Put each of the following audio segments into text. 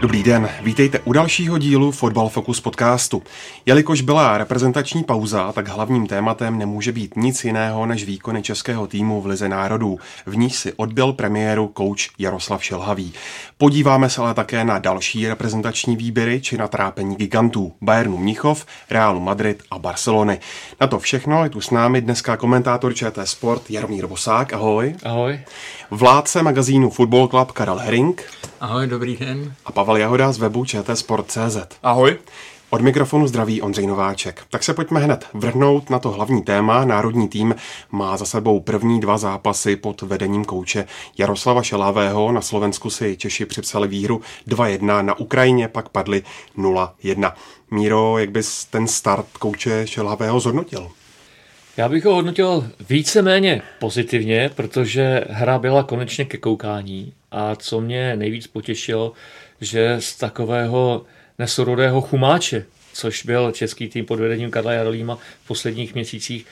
Dobrý den, vítejte u dalšího dílu Fotbal Focus podcastu. Jelikož byla reprezentační pauza, tak hlavním tématem nemůže být nic jiného než výkony českého týmu v Lize národů. V níž si odbyl premiéru kouč Jaroslav Šelhavý. Podíváme se ale také na další reprezentační výběry či na trápení gigantů Bayernu Mnichov, Realu Madrid a Barcelony. Na to všechno je tu s námi dneska komentátor ČT Sport Jaromír Vosák. Ahoj. Ahoj. Vládce magazínu Football Club Karel Herring. Ahoj, dobrý den. A Pavel Jahoda z webu čtsport.cz. Ahoj. Od mikrofonu zdraví Ondřej Nováček. Tak se pojďme hned vrhnout na to hlavní téma. Národní tým má za sebou první dva zápasy pod vedením kouče Jaroslava Šelavého. Na Slovensku si Češi připsali výhru 2-1, na Ukrajině pak padli 0-1. Míro, jak bys ten start kouče Šelavého zhodnotil? Já bych ho hodnotil víceméně pozitivně, protože hra byla konečně ke koukání a co mě nejvíc potěšilo, že z takového nesorodého chumáče, což byl český tým pod vedením Karla Jarolíma v posledních měsících,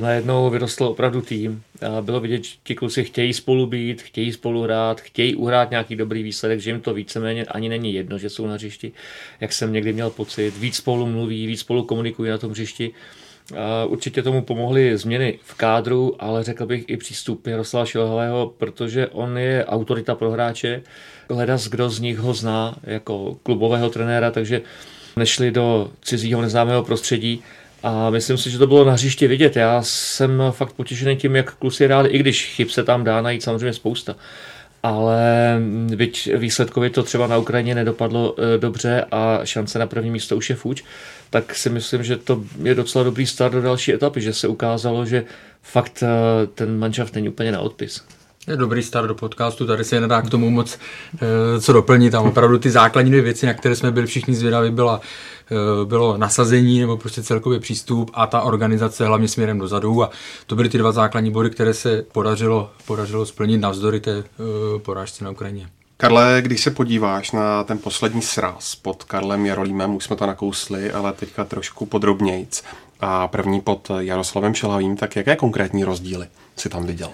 najednou vyrostl opravdu tým. Bylo vidět, že ti kluci chtějí spolu být, chtějí spolu hrát, chtějí uhrát nějaký dobrý výsledek, že jim to víceméně ani není jedno, že jsou na hřišti, jak jsem někdy měl pocit. Víc spolu mluví, víc spolu komunikují na tom hřišti. Určitě tomu pomohly změny v kádru, ale řekl bych i přístup Jaroslava Šilhavého, protože on je autorita pro hráče. Hledas, kdo z nich ho zná jako klubového trenéra, takže nešli do cizího neznámého prostředí. A myslím si, že to bylo na hřiště vidět. Já jsem fakt potěšený tím, jak kluci hráli, i když chyb se tam dá najít samozřejmě spousta ale byť výsledkově to třeba na Ukrajině nedopadlo e, dobře a šance na první místo už je fuč, tak si myslím, že to je docela dobrý start do další etapy, že se ukázalo, že fakt e, ten manšaft není úplně na odpis. Je dobrý start do podcastu, tady se nedá k tomu moc e, co doplnit. Tam opravdu ty základní dvě věci, na které jsme byli všichni zvědaví, byla, e, bylo nasazení nebo prostě celkový přístup a ta organizace hlavně směrem dozadu. A to byly ty dva základní body, které se podařilo, podařilo splnit navzdory té e, porážce na Ukrajině. Karle, když se podíváš na ten poslední sraz pod Karlem Jarolímem, už jsme to nakousli, ale teďka trošku podrobnějc, a první pod Jaroslavem Šelavým, tak jaké konkrétní rozdíly si tam viděl?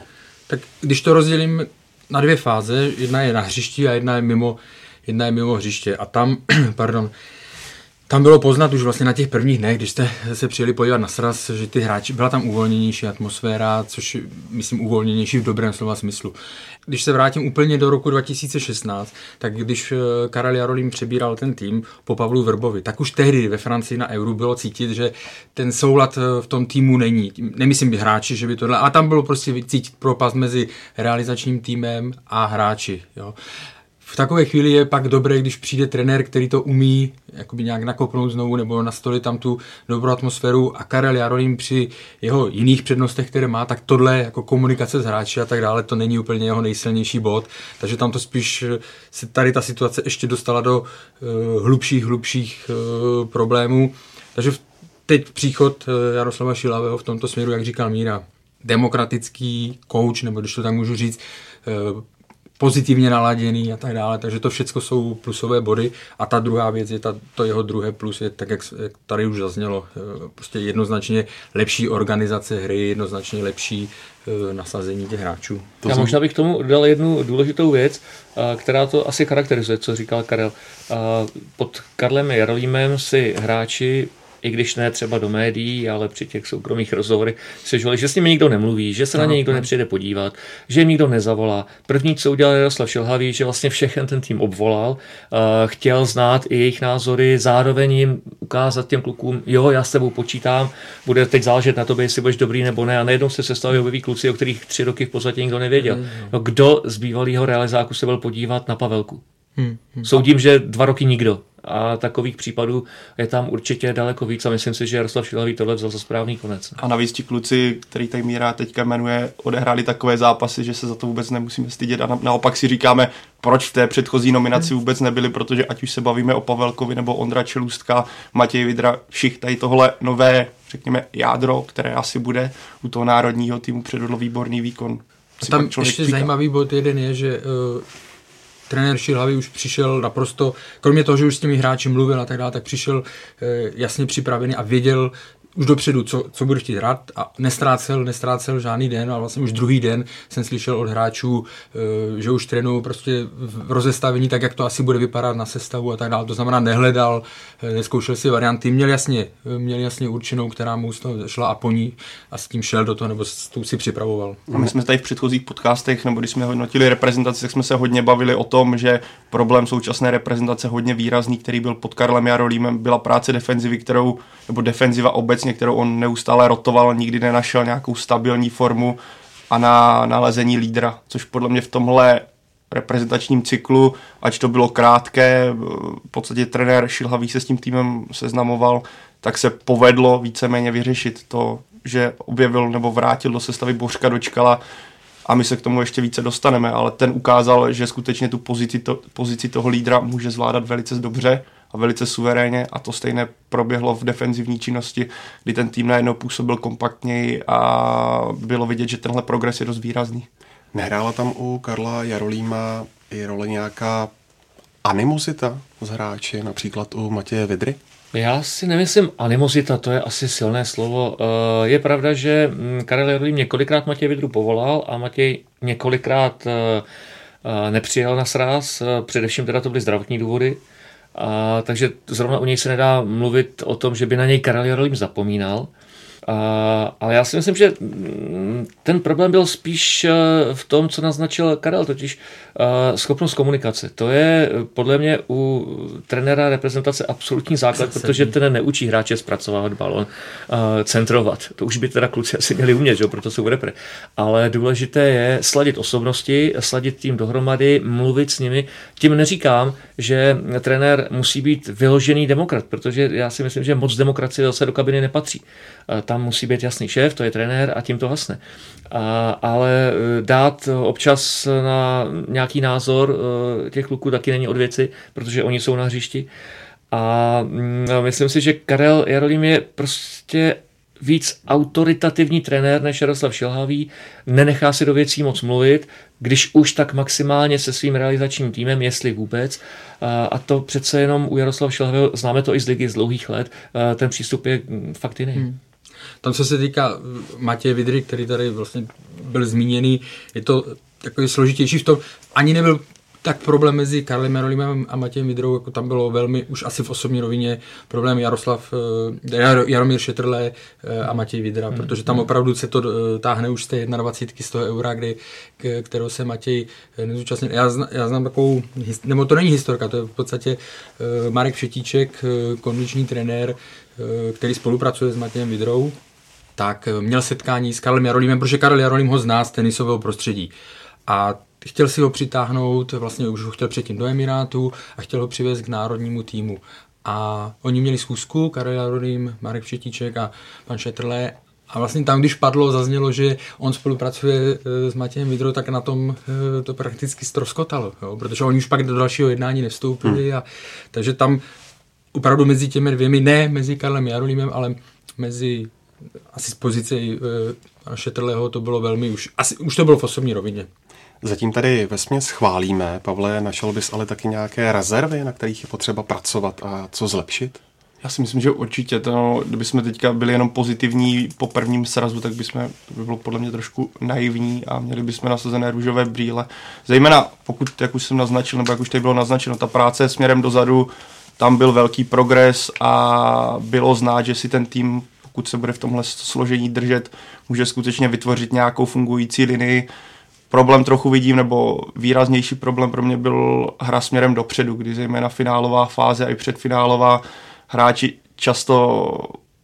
Tak když to rozdělím na dvě fáze, jedna je na hřišti a jedna je mimo, jedna je mimo hřiště. A tam, pardon, tam bylo poznat už vlastně na těch prvních dnech, když jste se přijeli podívat na sraz, že ty hráči, byla tam uvolněnější atmosféra, což myslím uvolněnější v dobrém slova smyslu. Když se vrátím úplně do roku 2016, tak když Karel Jarolím přebíral ten tým po Pavlu Vrbovi, tak už tehdy ve Francii na Euro bylo cítit, že ten soulad v tom týmu není. Nemyslím by hráči, že by tohle, a tam bylo prostě cítit propast mezi realizačním týmem a hráči. Jo v takové chvíli je pak dobré, když přijde trenér, který to umí jakoby nějak nakopnout znovu nebo nastolit tam tu dobrou atmosféru a Karel Jarolím při jeho jiných přednostech, které má, tak tohle jako komunikace s hráči a tak dále, to není úplně jeho nejsilnější bod, takže tam to spíš se tady ta situace ještě dostala do uh, hlubších, hlubších uh, problémů. Takže teď příchod Jaroslava Šilavého v tomto směru, jak říkal Míra, demokratický coach, nebo když to tak můžu říct, pozitivně naladěný a tak dále, takže to všechno jsou plusové body a ta druhá věc je ta, to jeho druhé plus je tak, jak, jak tady už zaznělo, eh, prostě jednoznačně lepší organizace hry, jednoznačně lepší eh, nasazení těch hráčů. To Já možná bych k tomu dal jednu důležitou věc, eh, která to asi charakterizuje, co říkal Karel. Pod Karlem Jarolímem si hráči i když ne třeba do médií, ale při těch soukromých rozhovorech se žovali, že s nimi nikdo nemluví, že se na ně nikdo nepřijde podívat, že jim nikdo nezavolá. První, co udělal Jaroslav Šilhavý, že vlastně všechen ten tým obvolal, uh, chtěl znát i jejich názory, zároveň jim ukázat těm klukům, jo, já s tebou počítám, bude teď záležet na tobě, jestli budeš dobrý nebo ne. A najednou se sestavili objeví kluci, o kterých tři roky v podstatě nikdo nevěděl. Mm, no, kdo z bývalého realizáku se byl podívat na Pavelku? Hmm, hmm. Soudím, že dva roky nikdo. A takových případů je tam určitě daleko víc a myslím si, že Jaroslav Šilavý tohle vzal za správný konec. A navíc ti kluci, který tady Míra teďka jmenuje, odehráli takové zápasy, že se za to vůbec nemusíme stydět a naopak si říkáme, proč v té předchozí nominaci vůbec nebyli, protože ať už se bavíme o Pavelkovi nebo Ondra Čelůstka, Matěj Vidra, všich tady tohle nové, řekněme, jádro, které asi bude u toho národního týmu předvedlo výborný výkon. A tam ještě říká. zajímavý bod jeden je, že uh, trenér Šilhavý už přišel naprosto, kromě toho, že už s těmi hráči mluvil a tak dále, tak přišel uh, jasně připravený a věděl, už dopředu, co, co budu chtít hrát a nestrácel, nestrácel žádný den a vlastně už druhý den jsem slyšel od hráčů, eh, že už trénují prostě v rozestavení tak, jak to asi bude vypadat na sestavu a tak dále. To znamená, nehledal, eh, neskoušel si varianty, měl jasně, měl jasně určenou, která mu šla a po ní a s tím šel do toho, nebo s tou si připravoval. A my jsme tady v předchozích podcastech, nebo když jsme hodnotili reprezentaci, tak jsme se hodně bavili o tom, že problém současné reprezentace hodně výrazný, který byl pod Karlem Jarolímem, byla práce defenzivy, kterou, nebo defenziva obec obecně, kterou on neustále rotoval, nikdy nenašel nějakou stabilní formu a na nalezení lídra, což podle mě v tomhle reprezentačním cyklu, ať to bylo krátké, v podstatě trenér Šilhavý se s tím týmem seznamoval, tak se povedlo víceméně vyřešit to, že objevil nebo vrátil do sestavy Bořka dočkala a my se k tomu ještě více dostaneme, ale ten ukázal, že skutečně tu pozici, to, pozici toho lídra může zvládat velice dobře a velice suverénně a to stejné proběhlo v defenzivní činnosti, kdy ten tým najednou působil kompaktněji a bylo vidět, že tenhle progres je dost výrazný. Nehrála tam u Karla Jarolíma i role nějaká animozita z hráči, například u Matěje Vidry? Já si nemyslím animozita, to je asi silné slovo. Eh, je pravda, že mm, Karel Jarolím několikrát Matěj Vidru povolal a Matěj několikrát eh, eh, nepřijel na sraz, především teda to byly zdravotní důvody. A, takže zrovna u něj se nedá mluvit o tom, že by na něj Karel Jarolím zapomínal. A, ale já si myslím, že mm, ten problém byl spíš eh, v tom, co naznačil Karel, totiž uh, schopnost komunikace. To je eh, podle mě u trenéra reprezentace absolutní základ, Zasadní. protože ten neučí hráče zpracovávat balon, centrovat. To už by teda kluci asi měli umět, že? proto jsou repre. Ale důležité je sladit osobnosti, sladit tým dohromady, mluvit s nimi. Tím neříkám, že trenér musí být vyložený demokrat, protože já si myslím, že moc demokracie zase do kabiny nepatří. Uh, tam musí být jasný šéf, to je trenér a tím to hasne. A, ale e, dát občas na nějaký názor e, těch kluků taky není od věci, protože oni jsou na hřišti. A mm, myslím si, že Karel Jarolím je prostě víc autoritativní trenér než Jaroslav Šilhavý, nenechá si do věcí moc mluvit, když už tak maximálně se svým realizačním týmem, jestli vůbec. A to přece jenom u Jaroslava Šilhavého, známe to i z ligy z dlouhých let, ten přístup je mm, fakt jiný. Hmm. Tam, co se týká Matěje Vidry, který tady vlastně byl zmíněný, je to takový složitější v tom, ani nebyl tak problém mezi Karlem Jarolimem a Matějem Vidrou, jako tam bylo velmi, už asi v osobní rovině, problém Jaroslav, eh, Jar, Jaromír Šetrle eh, a Matěj Vidra, hmm. protože tam opravdu se to eh, táhne už z té 21 z toho eura, kdy, kterou se Matěj nezúčastnil. Já, zna, já znám takovou, nebo to není historka, to je v podstatě Marek Šetíček, kondiční trenér, který spolupracuje s Matějem Vidrou, tak měl setkání s Karlem Jarolímem, protože Karel Jarolím ho zná z tenisového prostředí. A chtěl si ho přitáhnout, vlastně už ho chtěl předtím do Emirátu a chtěl ho přivést k národnímu týmu. A oni měli schůzku, Karel Jarolím, Marek Všetíček a pan Šetrle a vlastně tam, když padlo, zaznělo, že on spolupracuje eh, s Matějem Vidrou, tak na tom eh, to prakticky stroskotalo, jo? protože oni už pak do dalšího jednání nevstoupili. Hmm. A, takže tam opravdu mezi těmi dvěmi, ne mezi Karlem Jarolímem, ale mezi asi z pozice uh, Šetrleho to bylo velmi, už, asi, už to bylo v osobní rovině. Zatím tady ve chválíme. Pavle, našel bys ale taky nějaké rezervy, na kterých je potřeba pracovat a co zlepšit? Já si myslím, že určitě. To, kdybychom teďka byli jenom pozitivní po prvním srazu, tak bychom, to by bylo podle mě trošku naivní a měli bychom nasazené růžové brýle. Zejména pokud, jak už jsem naznačil, nebo jak už tady bylo naznačeno, ta práce směrem dozadu, tam byl velký progres a bylo znát, že si ten tým, pokud se bude v tomhle složení držet, může skutečně vytvořit nějakou fungující linii. Problém trochu vidím, nebo výraznější problém pro mě byl hra směrem dopředu, kdy zejména finálová fáze a i předfinálová hráči často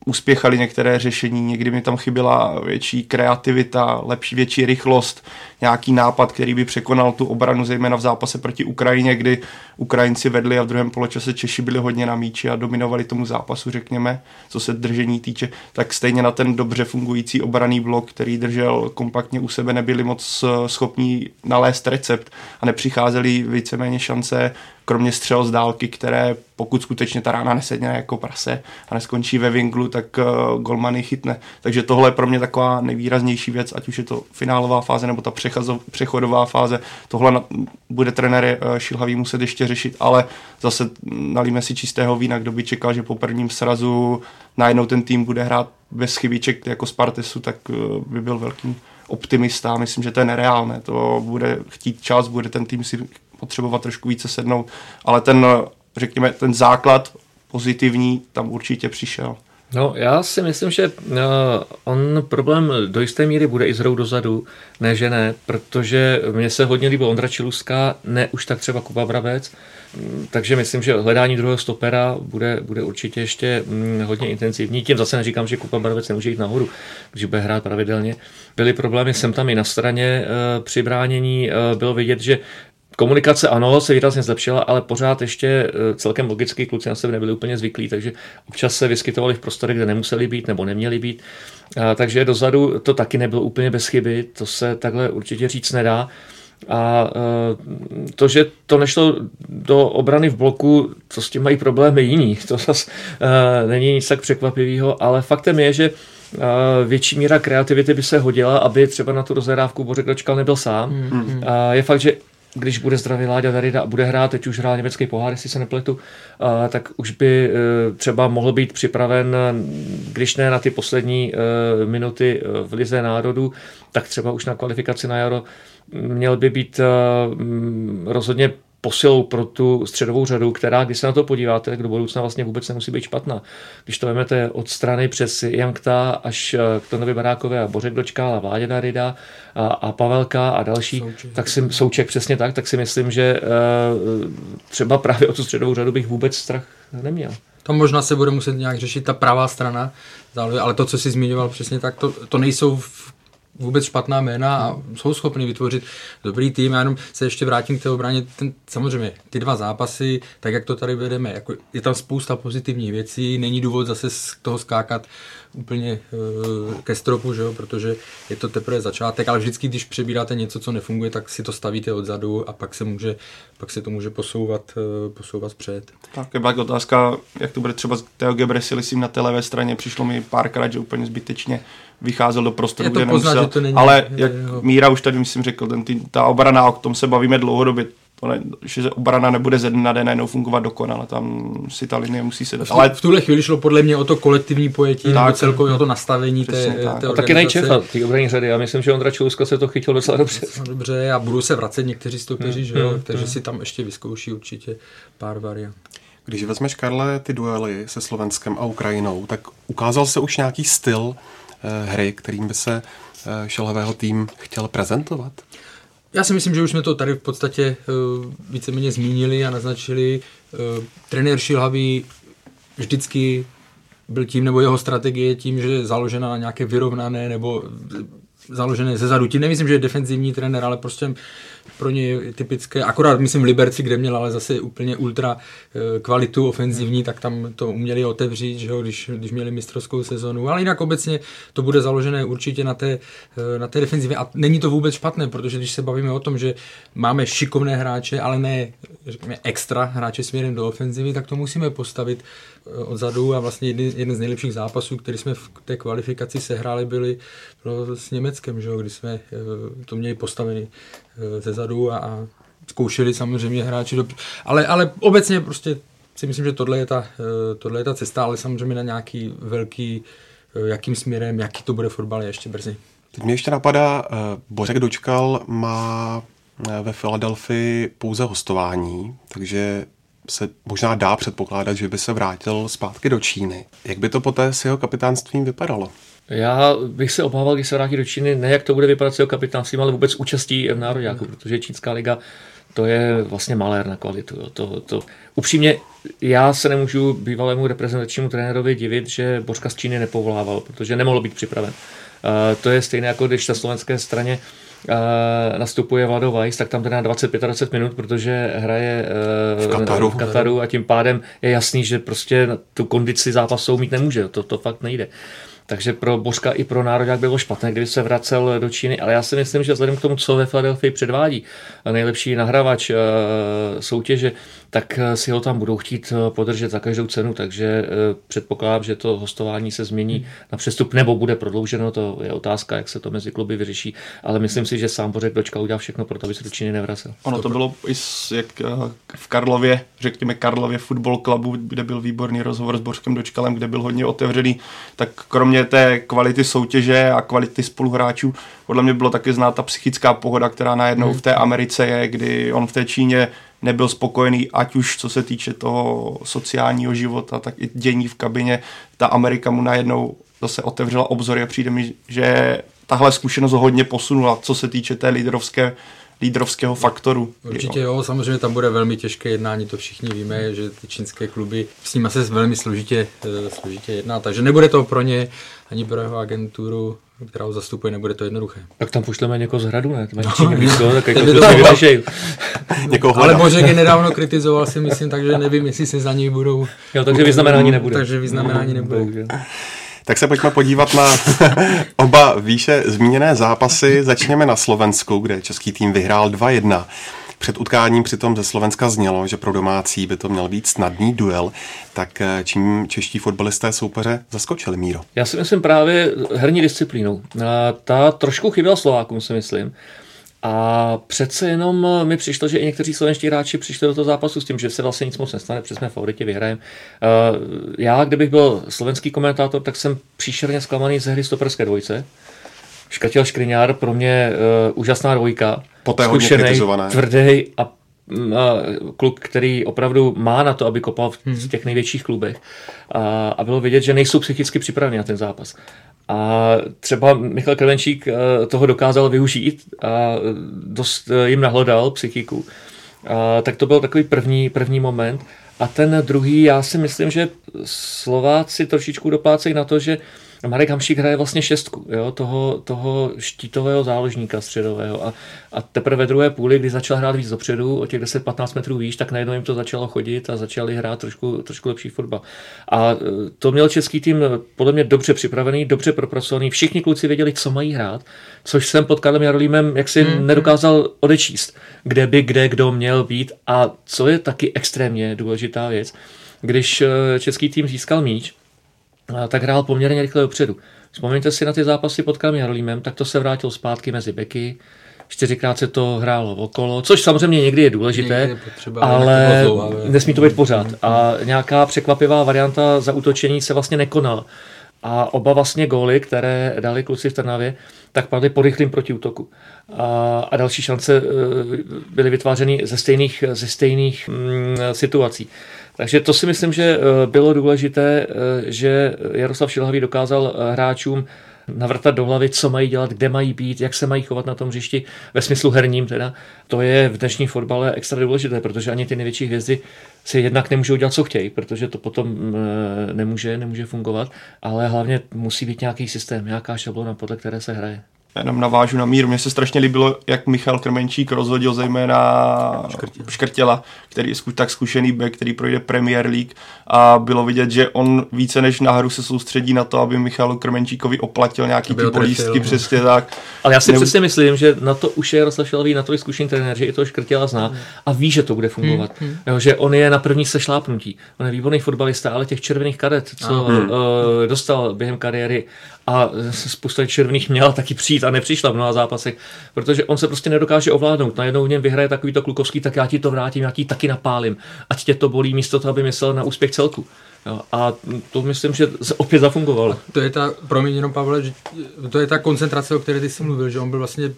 uspěchaly některé řešení, někdy mi tam chyběla větší kreativita, lepší, větší rychlost, nějaký nápad, který by překonal tu obranu, zejména v zápase proti Ukrajině, kdy Ukrajinci vedli a v druhém poločase Češi byli hodně na míči a dominovali tomu zápasu, řekněme, co se držení týče, tak stejně na ten dobře fungující obraný blok, který držel kompaktně u sebe, nebyli moc schopní nalézt recept a nepřicházeli víceméně šance kromě střel z dálky, které pokud skutečně ta rána nesedne jako prase a neskončí ve vinglu, tak uh, golmany chytne. Takže tohle je pro mě taková nejvýraznější věc, ať už je to finálová fáze nebo ta přechodová fáze. Tohle na, bude trenér uh, Šilhavý muset ještě řešit, ale zase nalíme si čistého vína, kdo by čekal, že po prvním srazu najednou ten tým bude hrát bez chybiček jako Spartesu, tak uh, by byl velký optimista. Myslím, že to je nereálné. To bude chtít čas, bude ten tým si potřebovat trošku více sednout, ale ten, řekněme, ten základ pozitivní tam určitě přišel. No, já si myslím, že uh, on problém do jisté míry bude i zhrou dozadu, ne že ne, protože mně se hodně líbil Ondra Čiluska, ne už tak třeba Kuba Brabec, mm, takže myslím, že hledání druhého stopera bude, bude určitě ještě mm, hodně intenzivní. Tím zase neříkám, že Kuba Brabec nemůže jít nahoru, protože bude hrát pravidelně. Byly problémy sem tam i na straně uh, při bránění. Uh, bylo vidět, že Komunikace ano, se výrazně zlepšila, ale pořád ještě eh, celkem logicky kluci na sebe nebyli úplně zvyklí, takže občas se vyskytovali v prostorech, kde nemuseli být nebo neměli být. Takže dozadu to taky nebylo úplně bez chyby, to se takhle určitě říct nedá. A eh, to, že to nešlo do obrany v bloku, to s tím mají problémy jiní, to zase není nic tak překvapivého, ale faktem je, že větší míra kreativity by se hodila, aby třeba na tu rozhrávku Bořek Dočkal nebyl sám. Mm-hmm. Je fakt, že když bude zdravý Láďa Darida a bude hrát, teď už hrál německý pohár, jestli se nepletu, tak už by e, třeba mohl být připraven, když ne na ty poslední e, minuty e, v Lize národů, tak třeba už na kvalifikaci na jaro měl by být rozhodně posilou pro tu středovou řadu, která, když se na to podíváte, tak do budoucna vlastně vůbec nemusí být špatná. Když to vezmete od strany přes Jankta až eh, k Tonovi Barákové a Bořek Dočka a Vládě Darida a, a Pavelka a další, Souček. tak si, Souček přesně tak, tak si myslím, že uh, třeba právě o tu středovou řadu bych vůbec strach neměl. To možná se bude muset nějak řešit ta pravá strana, ale to, co jsi zmiňoval přesně tak, to, to nejsou v vůbec špatná jména a jsou schopni vytvořit dobrý tým. Já jenom se ještě vrátím k té obraně. Ten, samozřejmě ty dva zápasy, tak jak to tady vedeme, jako je tam spousta pozitivních věcí, není důvod zase z toho skákat úplně uh, ke stropu, že jo? protože je to teprve začátek, ale vždycky, když přebíráte něco, co nefunguje, tak si to stavíte odzadu a pak se, může, pak se to může posouvat, uh, posouvat před. Tak je pak otázka, jak to bude třeba Teo Gebreselisím na té levé straně, přišlo mi párkrát, že úplně zbytečně vycházel do prostoru, kde poznat, nemusel. To není, ale jak jeho... Míra už tady, myslím, řekl, ten, tý, ta obrana, o tom se bavíme dlouhodobě, to ne, že obrana nebude ze dne na den najednou fungovat dokonale, tam si ta linie musí se dát. Ale v tuhle chvíli šlo podle mě o to kolektivní pojetí, tak, celkově o to nastavení té, tak. té a taky nejčefa, ty obraní řady. Já myslím, že Ondra Čuluska se to chytil docela dobře. Dobře, a budou se vracet někteří stopeři, hmm, že jo, hmm, takže hmm. si tam ještě vyzkouší určitě pár variant. Když vezmeš, Karle, ty duely se Slovenskem a Ukrajinou, tak ukázal se už nějaký styl eh, hry, kterým by se eh, šelhavého tým chtěl prezentovat? Já si myslím, že už jsme to tady v podstatě uh, víceméně zmínili a naznačili. Uh, trenér Šilhavý vždycky byl tím, nebo jeho strategie tím, že je založena na nějaké vyrovnané nebo založené ze zadu. Tím nemyslím, že je defenzivní trenér, ale prostě pro ně je typické, akorát myslím v Liberci, kde měl ale zase úplně ultra eh, kvalitu ofenzivní, tak tam to uměli otevřít, že jo, když, když měli mistrovskou sezonu, ale jinak obecně to bude založené určitě na té, eh, na té defenzivě. A není to vůbec špatné, protože když se bavíme o tom, že máme šikovné hráče, ale ne řekněme, extra hráče směrem do ofenzivy, tak to musíme postavit eh, odzadu. A vlastně jeden, jeden z nejlepších zápasů, který jsme v té kvalifikaci sehráli, byli s Německem, že jo, kdy jsme to měli postavený ze zadu a, a zkoušeli samozřejmě hráči, do, ale, ale obecně prostě si myslím, že tohle je, ta, eh, tohle je ta cesta, ale samozřejmě na nějaký velký, eh, jakým směrem, jaký to bude fotbal, je ještě brzy. Teď mě ještě napadá, eh, Bořek Dočkal má ve Filadelfii pouze hostování, takže se možná dá předpokládat, že by se vrátil zpátky do Číny. Jak by to poté s jeho kapitánstvím vypadalo? Já bych se obával, když se vrátí do Číny, ne jak to bude vypadat s jeho kapitánstvím, ale vůbec účastí v národňáku, protože Čínská liga to je vlastně malér na kvalitu. Jo. To, to, upřímně, já se nemůžu bývalému reprezentačnímu trenérovi divit, že Bořka z Číny nepovolával, protože nemohl být připraven. Uh, to je stejné, jako když na slovenské straně uh, nastupuje Vlado Weiss, tak tam teda 25-20 minut, protože hraje uh, v, Kataru. v Kataru a tím pádem je jasný, že prostě tu kondici zápasou mít nemůže. To, to fakt nejde. Takže pro Bořka i pro Národák bylo špatné, kdyby se vracel do Číny, ale já si myslím, že vzhledem k tomu, co ve Philadelphia předvádí, nejlepší nahravač soutěže, tak eh, si ho tam budou chtít eh, podržet za každou cenu, takže eh, předpokládám, že to hostování se změní na přestup nebo bude prodlouženo, to je otázka, jak se to mezi kluby vyřeší, ale myslím si, že sám Bořek dočka udělá všechno pro to, aby se do Číny nevracel. Ono to bylo i s, jak v Karlově, řekněme Karlově Football Clubu, kde byl výborný rozhovor s Bořkem Dočkalem, kde byl hodně otevřený, tak kromě té kvality soutěže a kvality spoluhráčů, podle mě bylo taky znát ta psychická pohoda, která najednou v té Americe je, kdy on v té Číně nebyl spokojený, ať už co se týče toho sociálního života, tak i dění v kabině. Ta Amerika mu najednou zase otevřela obzory a přijde mi, že tahle zkušenost ho hodně posunula, co se týče té lídrovské lídrovského faktoru. Určitě jo, samozřejmě tam bude velmi těžké jednání, to všichni víme, že ty čínské kluby s nimi se velmi složitě, eh, složitě jedná, takže nebude to pro ně ani pro jeho agenturu která ho zastupuje, nebude to jednoduché. Tak tam pošleme někoho z hradu, ne? Tam no, blízko, tak jako to vyřešej. Ale Božek je nedávno kritizoval si myslím, takže nevím, jestli se za něj budou... Jo, takže vyznamenání nebude. Takže vyznamenání nebude. Tak se pojďme podívat na oba výše zmíněné zápasy. Začněme na Slovensku, kde český tým vyhrál 2-1. Před utkáním přitom ze Slovenska znělo, že pro domácí by to měl být snadný duel. Tak eh, čím čeští fotbalisté soupeře zaskočili Míro? Já si myslím právě herní disciplínou. Ta trošku chyběla Slovákům, si myslím. A přece jenom mi přišlo, že i někteří slovenští hráči přišli do toho zápasu s tím, že se vlastně nic moc nestane, protože jsme favoritě vyhrajeme. Eh, já, kdybych byl slovenský komentátor, tak jsem příšerně zklamaný ze hry stoperské dvojce. Škrtěl Škriňár, pro mě uh, úžasná dvojka. Poté Zkušený, tvrdý a mm, a kluk, který opravdu má na to, aby kopal v hmm. těch největších klubech. A, a bylo vidět, že nejsou psychicky připraveni na ten zápas. A třeba Michal Krvenčík eh, toho dokázal využít a dost eh, jim nahlodal psychiku. A, tak to byl takový první, první moment. A ten druhý, já si myslím, že Slováci trošičku doplácejí na to, že Marek Hamšík hraje vlastně šestku, jo, toho, toho štítového záložníka středového a, a teprve ve druhé půli, kdy začal hrát víc dopředu, o těch 10-15 metrů výš, tak najednou jim to začalo chodit a začali hrát trošku, trošku lepší fotbal. A e, to měl český tým podle mě dobře připravený, dobře propracovaný, všichni kluci věděli, co mají hrát, což jsem pod Karlem Jarolímem jaksi hmm. nedokázal odečíst, kde by kde kdo měl být a co je taky extrémně důležitá věc, když e, český tým získal míč, tak hrál poměrně rychle dopředu. Vzpomeňte si na ty zápasy pod Jarolímem, tak to se vrátil zpátky mezi beky, čtyřikrát se to hrálo okolo, což samozřejmě někdy je důležité, někdy je potřeba, ale nesmí to být pořád. A nějaká překvapivá varianta zautočení se vlastně nekonala. A oba vlastně góly, které dali kluci v Trnavě, tak padly po rychlým protiútoku. A, a další šance e, byly vytvářeny ze stejných, ze stejných mm, situací. Takže to si myslím, že eh, bylo důležité, eh, že Jaroslav Šilhavý dokázal eh, hráčům navrtat do hlavy, co mají dělat, kde mají být, jak se mají chovat na tom hřišti, ve smyslu herním teda. To je v dnešní fotbale extra důležité, protože ani ty největší hvězdy si jednak nemůžou dělat, co chtějí, protože to potom nemůže, nemůže fungovat, ale hlavně musí být nějaký systém, nějaká šablona, podle které se hraje jenom navážu na míru. Mně se strašně líbilo, jak Michal Krmenčík rozhodil zejména Škrtěla, Škrtěla který je tak zkušený back, který projde Premier League a bylo vidět, že on více než na hru se soustředí na to, aby Michal Krmenčíkovi oplatil nějaký ty polístky, přesně tak. Ale já si Neu... přesně myslím, že na to už je Jaroslav Šelový natolik zkušený trenér, že i toho Škrtěla zná a ví, že to bude fungovat. Hmm. hmm. Jo, že on je na první sešlápnutí. On je výborný fotbalista, ale těch červených karet, co hmm. uh, dostal během kariéry a spousta červených měla taky přijít a nepřišla v mnoha zápasech, protože on se prostě nedokáže ovládnout. Najednou v něm vyhraje takovýto klukovský, tak já ti to vrátím, já ti taky napálím. Ať tě to bolí místo toho, aby myslel na úspěch celku. Jo, a to myslím, že opět zafungovalo. To je ta, promiň jenom Pavle, že to je ta koncentrace, o které ty jsi mluvil, že on byl vlastně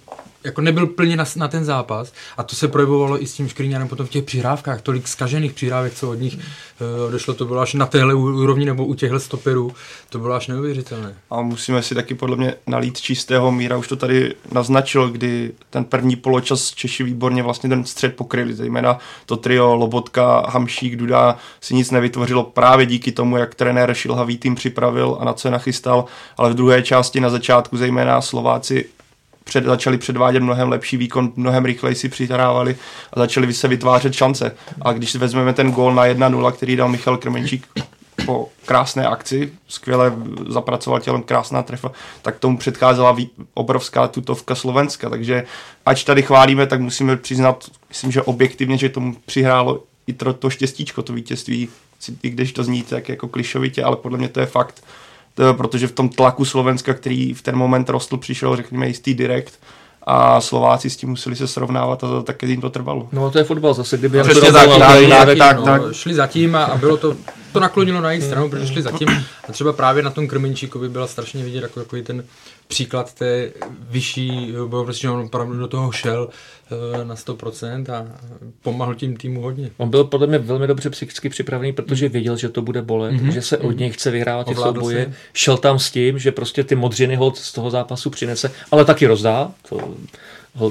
jako nebyl plně na, na, ten zápas a to se projevovalo i s tím Škriňanem potom v těch přihrávkách, tolik zkažených přihrávek, co od nich uh, došlo, to bylo až na téhle úrovni nebo u těchto stoperů, to bylo až neuvěřitelné. A musíme si taky podle mě nalít čistého míra, už to tady naznačil, kdy ten první poločas Češi výborně vlastně ten střed pokryli, zejména to trio Lobotka, Hamšík, Duda si nic nevytvořilo právě díky tomu, jak trenér Šilhavý tým připravil a na co je nachystal, ale v druhé části na začátku zejména Slováci před, začali předvádět mnohem lepší výkon, mnohem rychleji si přihrávali a začali se vytvářet šance. A když vezmeme ten gól na 1-0, který dal Michal Krmenčík po krásné akci, skvěle zapracoval tělem, krásná trefa, tak tomu předcházela obrovská tutovka Slovenska, takže ač tady chválíme, tak musíme přiznat, myslím, že objektivně, že tomu přihrálo i to, to štěstíčko, to vítězství, i když to zní tak jako klišovitě, ale podle mě to je fakt protože v tom tlaku Slovenska, který v ten moment rostl, přišel, řekněme, jistý direkt a Slováci s tím museli se srovnávat a taky jim to trvalo. No to je fotbal zase, kdyby... Přesně tak, tak, tak, tak, tak. Šli zatím a, a bylo to to naklonilo na jejich stranu, protože šli zatím a třeba právě na tom Krmenčíkovi byla strašně vidět jako takový ten příklad té vyšší, protože on opravdu do toho šel eh, na 100% a pomáhal tím týmu hodně. On byl podle mě velmi dobře psychicky připravený, protože věděl, že to bude bolet, mm-hmm. že se od něj chce vyhrávat ty souboje. Se. Šel tam s tím, že prostě ty modřiny hod z toho zápasu přinese, ale taky rozdá. To,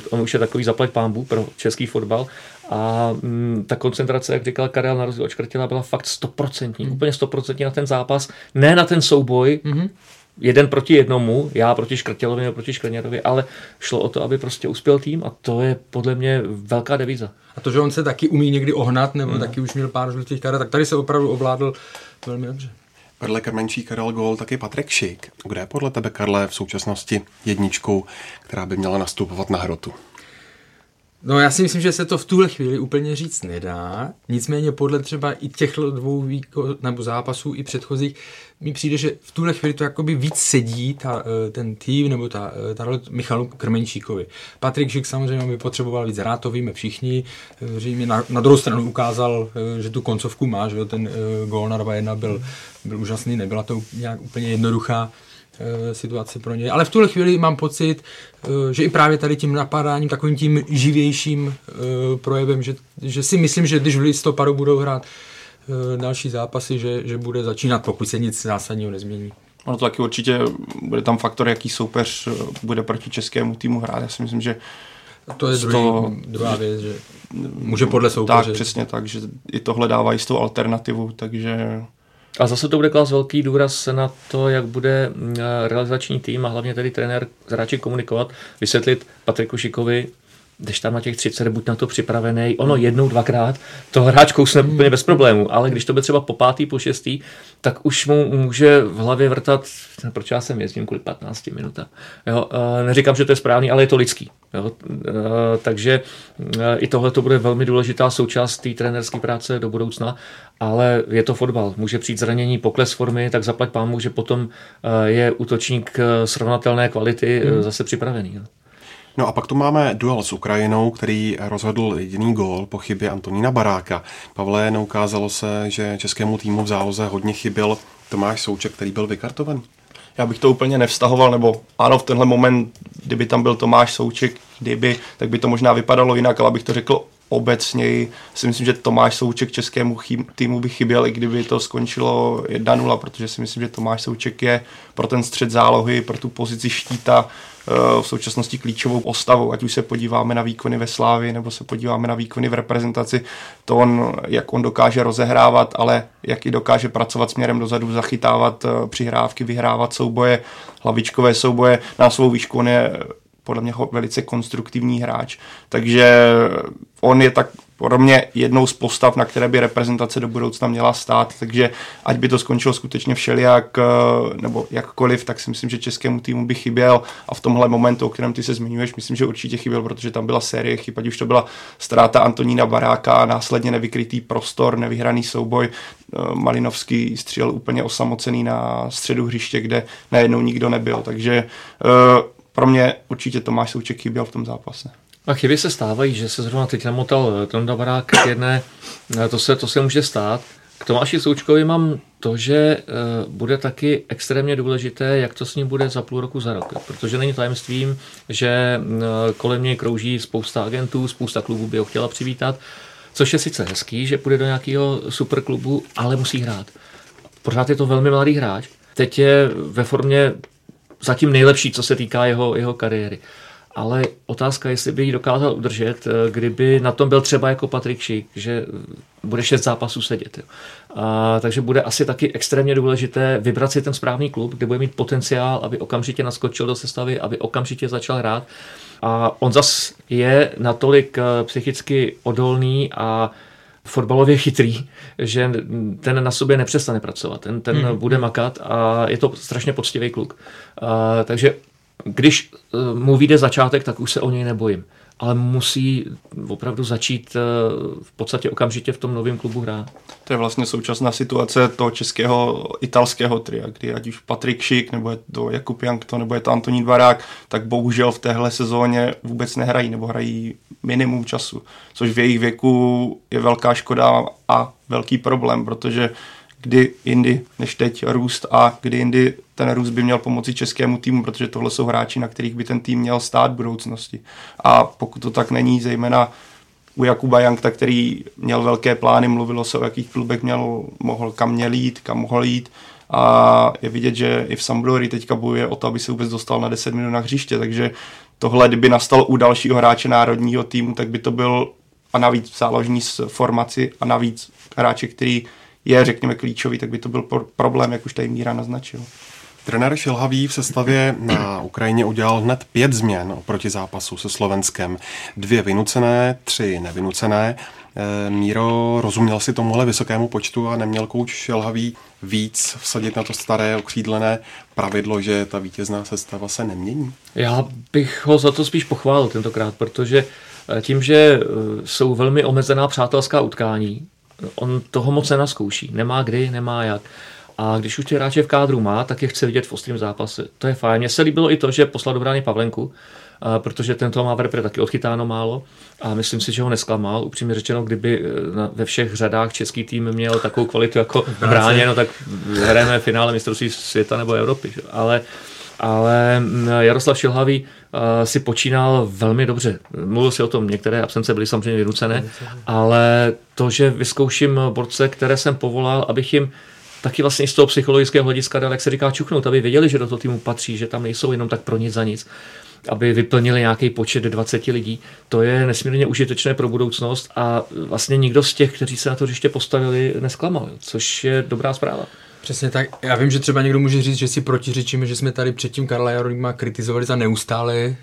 on už je takový zaplať pámbu pro český fotbal a mm, ta koncentrace, jak říkal Karel, na rozdíl od Škrtila, byla fakt stoprocentní, mm. úplně stoprocentní na ten zápas, ne na ten souboj, mm-hmm. jeden proti jednomu, já proti Škrtělovi nebo proti Škrněrovi, ale šlo o to, aby prostě uspěl tým a to je podle mě velká devíza. A to, že on se taky umí někdy ohnat, nebo mm. taky už měl pár žlutých karet, tak tady se opravdu ovládl velmi dobře. Vedle Krmenčí Karel Gol taky Patrik Šik. Kde je podle tebe, Karle, v současnosti jedničkou, která by měla nastupovat na hrotu? No já si myslím, že se to v tuhle chvíli úplně říct nedá. Nicméně podle třeba i těch dvou výko, nebo zápasů i předchozích mi přijde, že v tuhle chvíli to jakoby víc sedí ta, eh, ten tým nebo ta, eh, ta role Michalu Krmenčíkovi. Patrik Šik samozřejmě by potřeboval víc hrát, to víme všichni. Eh, že na, na druhou stranu ukázal, že tu koncovku má, že ten gól na 2-1 byl, byl úžasný, nebyla to nějak úplně jednoduchá Eh, situace pro ně. Ale v tuhle chvíli mám pocit, eh, že i právě tady tím napadáním, takovým tím živějším eh, projevem, že, že si myslím, že když v listopadu budou hrát další zápasy, že, že bude začínat, pokud se nic zásadního nezmění. Ono to taky určitě bude tam faktor, jaký soupeř bude proti českému týmu hrát. Já si myslím, že to je druhý, to, druhá věc, že může podle soupeře. Tak, přesně tak, že i tohle dává jistou alternativu, takže a zase to bude klas velký důraz na to, jak bude mm, realizační tým a hlavně tedy trenér s hráči komunikovat, vysvětlit Patriku Šikovi, když tam na těch 30, buď na to připravený, ono jednou, dvakrát, to hráč kousne úplně bez problému, ale když to bude třeba po pátý, po šestý, tak už mu může v hlavě vrtat, proč já jsem jezdím kvůli 15 minuta. Jo, neříkám, že to je správný, ale je to lidský. Jo, takže i tohle to bude velmi důležitá součást té trenerské práce do budoucna, ale je to fotbal. Může přijít zranění, pokles formy, tak zaplať pámu, že potom je útočník srovnatelné kvality hmm. zase připravený. Jo. No a pak tu máme duel s Ukrajinou, který rozhodl jediný gól po chybě Antonína Baráka. Pavle, neukázalo se, že českému týmu v záloze hodně chyběl Tomáš Souček, který byl vykartovaný. Já bych to úplně nevztahoval, nebo ano, v tenhle moment, kdyby tam byl Tomáš Souček, kdyby, tak by to možná vypadalo jinak, ale abych to řekl obecně si myslím, že Tomáš Souček českému týmu by chyběl, i kdyby to skončilo 1-0, protože si myslím, že Tomáš Souček je pro ten střed zálohy, pro tu pozici štíta v současnosti klíčovou postavou, ať už se podíváme na výkony ve Slávi, nebo se podíváme na výkony v reprezentaci, to on, jak on dokáže rozehrávat, ale jak i dokáže pracovat směrem dozadu, zachytávat eh, přihrávky, vyhrávat souboje, hlavičkové souboje. Na svou výšku, on je podle mě velice konstruktivní hráč. Takže on je tak pro mě jednou z postav, na které by reprezentace do budoucna měla stát, takže ať by to skončilo skutečně všelijak eh, nebo jakkoliv, tak si myslím, že českému týmu by chyběl. A v tomhle momentu, o kterém ty se zmiňuješ, myslím, že určitě chyběl, protože tam byla série chyb, ať už to byla ztráta Antonína Baráka, následně nevykrytý prostor, nevyhraný souboj, eh, Malinovský střílel úplně osamocený na středu hřiště, kde najednou nikdo nebyl, takže eh, pro mě určitě Tomáš Souček chyběl v tom zápase. A chyby se stávají, že se zrovna teď namotal Tonda Barák jedné, to se, to se může stát. K Tomáši Součkovi mám to, že uh, bude taky extrémně důležité, jak to s ním bude za půl roku, za rok. Protože není tajemstvím, že uh, kolem něj krouží spousta agentů, spousta klubů by ho chtěla přivítat, což je sice hezký, že půjde do nějakého superklubu, ale musí hrát. Pořád je to velmi mladý hráč. Teď je ve formě zatím nejlepší, co se týká jeho, jeho kariéry ale otázka, jestli by ji dokázal udržet, eh, kdyby na tom byl třeba jako Patrik Šik, že bude šest zápasů sedět. Jo. A, takže bude asi taky extrémně důležité vybrat si ten správný klub, kde bude mít potenciál, aby okamžitě naskočil do sestavy, aby okamžitě začal hrát. A on zas je natolik eh, psychicky odolný a fotbalově chytrý, že ten na sobě nepřestane pracovat. Ten, ten hmm. bude makat a je to strašně poctivý kluk. A, takže když eh, mu vyjde začátek, tak už se o něj nebojím. Ale musí opravdu začít eh, v podstatě okamžitě v tom novém klubu hrát. To je vlastně současná situace toho českého italského tria, kdy ať už Patrik Šik, nebo je to Jakub Jankto, nebo je to Antonín Dvarák, tak bohužel v téhle sezóně vůbec nehrají, nebo hrají minimum času, což v jejich věku je velká škoda a velký problém, protože kdy jindy než teď růst a kdy jindy ten růst by měl pomoci českému týmu, protože tohle jsou hráči, na kterých by ten tým měl stát v budoucnosti. A pokud to tak není, zejména u Jakuba Jankta, který měl velké plány, mluvilo se o jakých klubech měl, mohl, kam měl jít, kam mohl jít a je vidět, že i v Sampdory teďka bojuje o to, aby se vůbec dostal na 10 minut na hřiště, takže tohle, kdyby nastalo u dalšího hráče národního týmu, tak by to byl a navíc záložní formaci a navíc hráče, který je, řekněme, klíčový, tak by to byl problém, jak už tady Míra naznačil. Trenér Šilhavý v sestavě na Ukrajině udělal hned pět změn oproti zápasu se Slovenskem. Dvě vynucené, tři nevynucené. E, Míro rozuměl si tomuhle vysokému počtu a neměl kouč Šilhavý víc vsadit na to staré okřídlené pravidlo, že ta vítězná sestava se nemění? Já bych ho za to spíš pochválil tentokrát, protože e, tím, že e, jsou velmi omezená přátelská utkání, on toho moc nenaskouší. Nemá kdy, nemá jak. A když už ty hráče v kádru má, tak je chce vidět v ostrém zápase. To je fajn. Mně se líbilo i to, že poslal do brány Pavlenku, protože tento má v repre taky odchytáno málo a myslím si, že ho nesklamal. Upřímně řečeno, kdyby e, ve všech řadách český tým měl takovou kvalitu jako v bráně, no tak hrajeme finále mistrovství světa nebo Evropy. Že? Ale ale Jaroslav Šilhavý si počínal velmi dobře. Mluvil si o tom, některé absence byly samozřejmě vynucené, ale to, že vyzkouším borce, které jsem povolal, abych jim taky vlastně z toho psychologického hlediska dal, jak se říká, čuchnout, aby věděli, že do toho týmu patří, že tam nejsou jenom tak pro nic za nic, aby vyplnili nějaký počet 20 lidí. To je nesmírně užitečné pro budoucnost a vlastně nikdo z těch, kteří se na to hřiště postavili, nesklamal, což je dobrá zpráva. Přesně tak. Já vím, že třeba někdo může říct, že si protiřečíme, že jsme tady předtím Karla Jarolíma kritizovali za neustále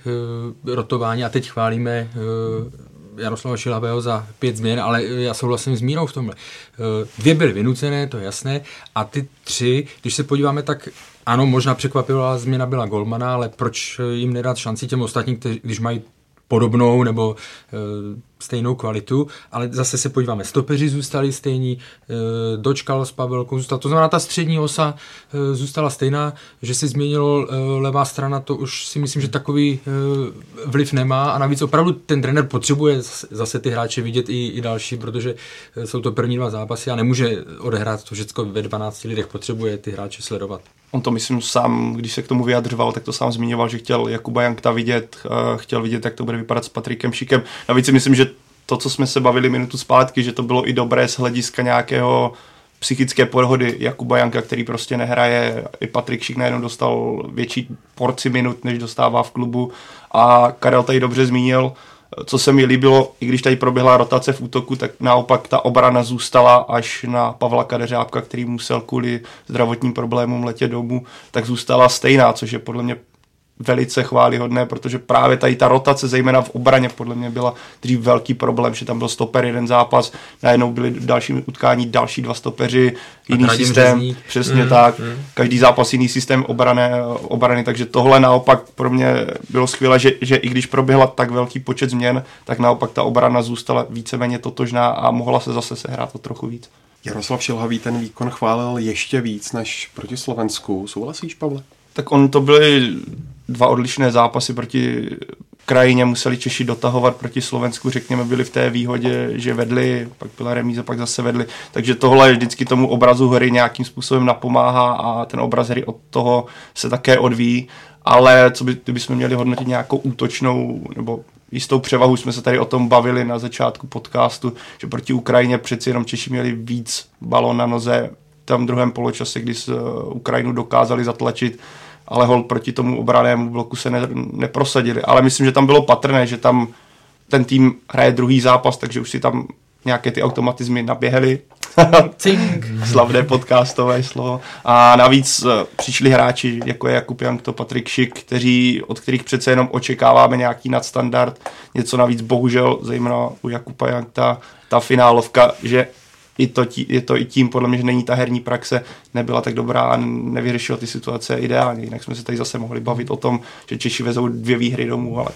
uh, rotování a teď chválíme uh, Jaroslava Šilavého za pět změn, ale já souhlasím s Mírou v tomhle. Uh, dvě byly vynucené, to je jasné, a ty tři, když se podíváme, tak ano, možná překvapivá změna byla Golmana, ale proč jim nedat šanci těm ostatním, kteří, když mají podobnou nebo e, stejnou kvalitu, ale zase se podíváme, stopeři zůstali stejní, e, dočkal s Pavelkou zůstal, to znamená ta střední osa e, zůstala stejná, že se změnilo e, levá strana, to už si myslím, že takový vliv nemá a navíc opravdu ten trenér potřebuje zase ty hráče vidět i, i další, protože jsou to první dva zápasy a nemůže odehrát to všechno ve 12 lidech, potřebuje ty hráče sledovat. On to myslím sám, když se k tomu vyjadřoval, tak to sám zmiňoval, že chtěl Jakuba Jankta vidět, chtěl vidět, jak to bude vypadat s Patrikem Šikem. Navíc si myslím, že to, co jsme se bavili minutu zpátky, že to bylo i dobré z hlediska nějakého psychické pohody Jakuba Janka, který prostě nehraje. I Patrik Šik najednou dostal větší porci minut, než dostává v klubu. A Karel tady dobře zmínil, co se mi líbilo, i když tady proběhla rotace v útoku, tak naopak ta obrana zůstala až na Pavla Kadeřábka, který musel kvůli zdravotním problémům letět domů, tak zůstala stejná, což je podle mě velice chválihodné, protože právě tady ta rotace, zejména v obraně, podle mě byla dřív velký problém, že tam byl stoper jeden zápas, najednou byli v dalším utkání další dva stopeři, jiný systém, řezník. přesně mm, tak, mm. každý zápas jiný systém obrany, obrany, takže tohle naopak pro mě bylo skvělé, že, že i když proběhla tak velký počet změn, tak naopak ta obrana zůstala víceméně totožná a mohla se zase sehrát o trochu víc. Jaroslav Šilhavý ten výkon chválil ještě víc než proti Slovensku. Souhlasíš, Pavle? Tak on to byly dva odlišné zápasy proti Ukrajině museli Češi dotahovat proti Slovensku, řekněme, byli v té výhodě, že vedli, pak byla remíza, pak zase vedli. Takže tohle vždycky tomu obrazu hry nějakým způsobem napomáhá a ten obraz hry od toho se také odvíjí. Ale co by, kdybychom měli hodnotit nějakou útočnou nebo jistou převahu, jsme se tady o tom bavili na začátku podcastu, že proti Ukrajině přeci jenom Češi měli víc balon na noze v tom druhém poločase, kdy s Ukrajinu dokázali zatlačit ale hol proti tomu obranému bloku se ne, neprosadili. Ale myslím, že tam bylo patrné, že tam ten tým hraje druhý zápas, takže už si tam nějaké ty automatizmy naběhly. Slavné podcastové slovo. A navíc uh, přišli hráči, jako je Jakub Jankto, Patrik Šik, kteří, od kterých přece jenom očekáváme nějaký nadstandard. Něco navíc, bohužel, zejména u Jakuba Jankta, ta finálovka, že i to, tí, je to i tím, podle mě, že není ta herní praxe, nebyla tak dobrá a nevyřešila ty situace ideálně. Jinak jsme se tady zase mohli bavit o tom, že Češi vezou dvě výhry domů, ale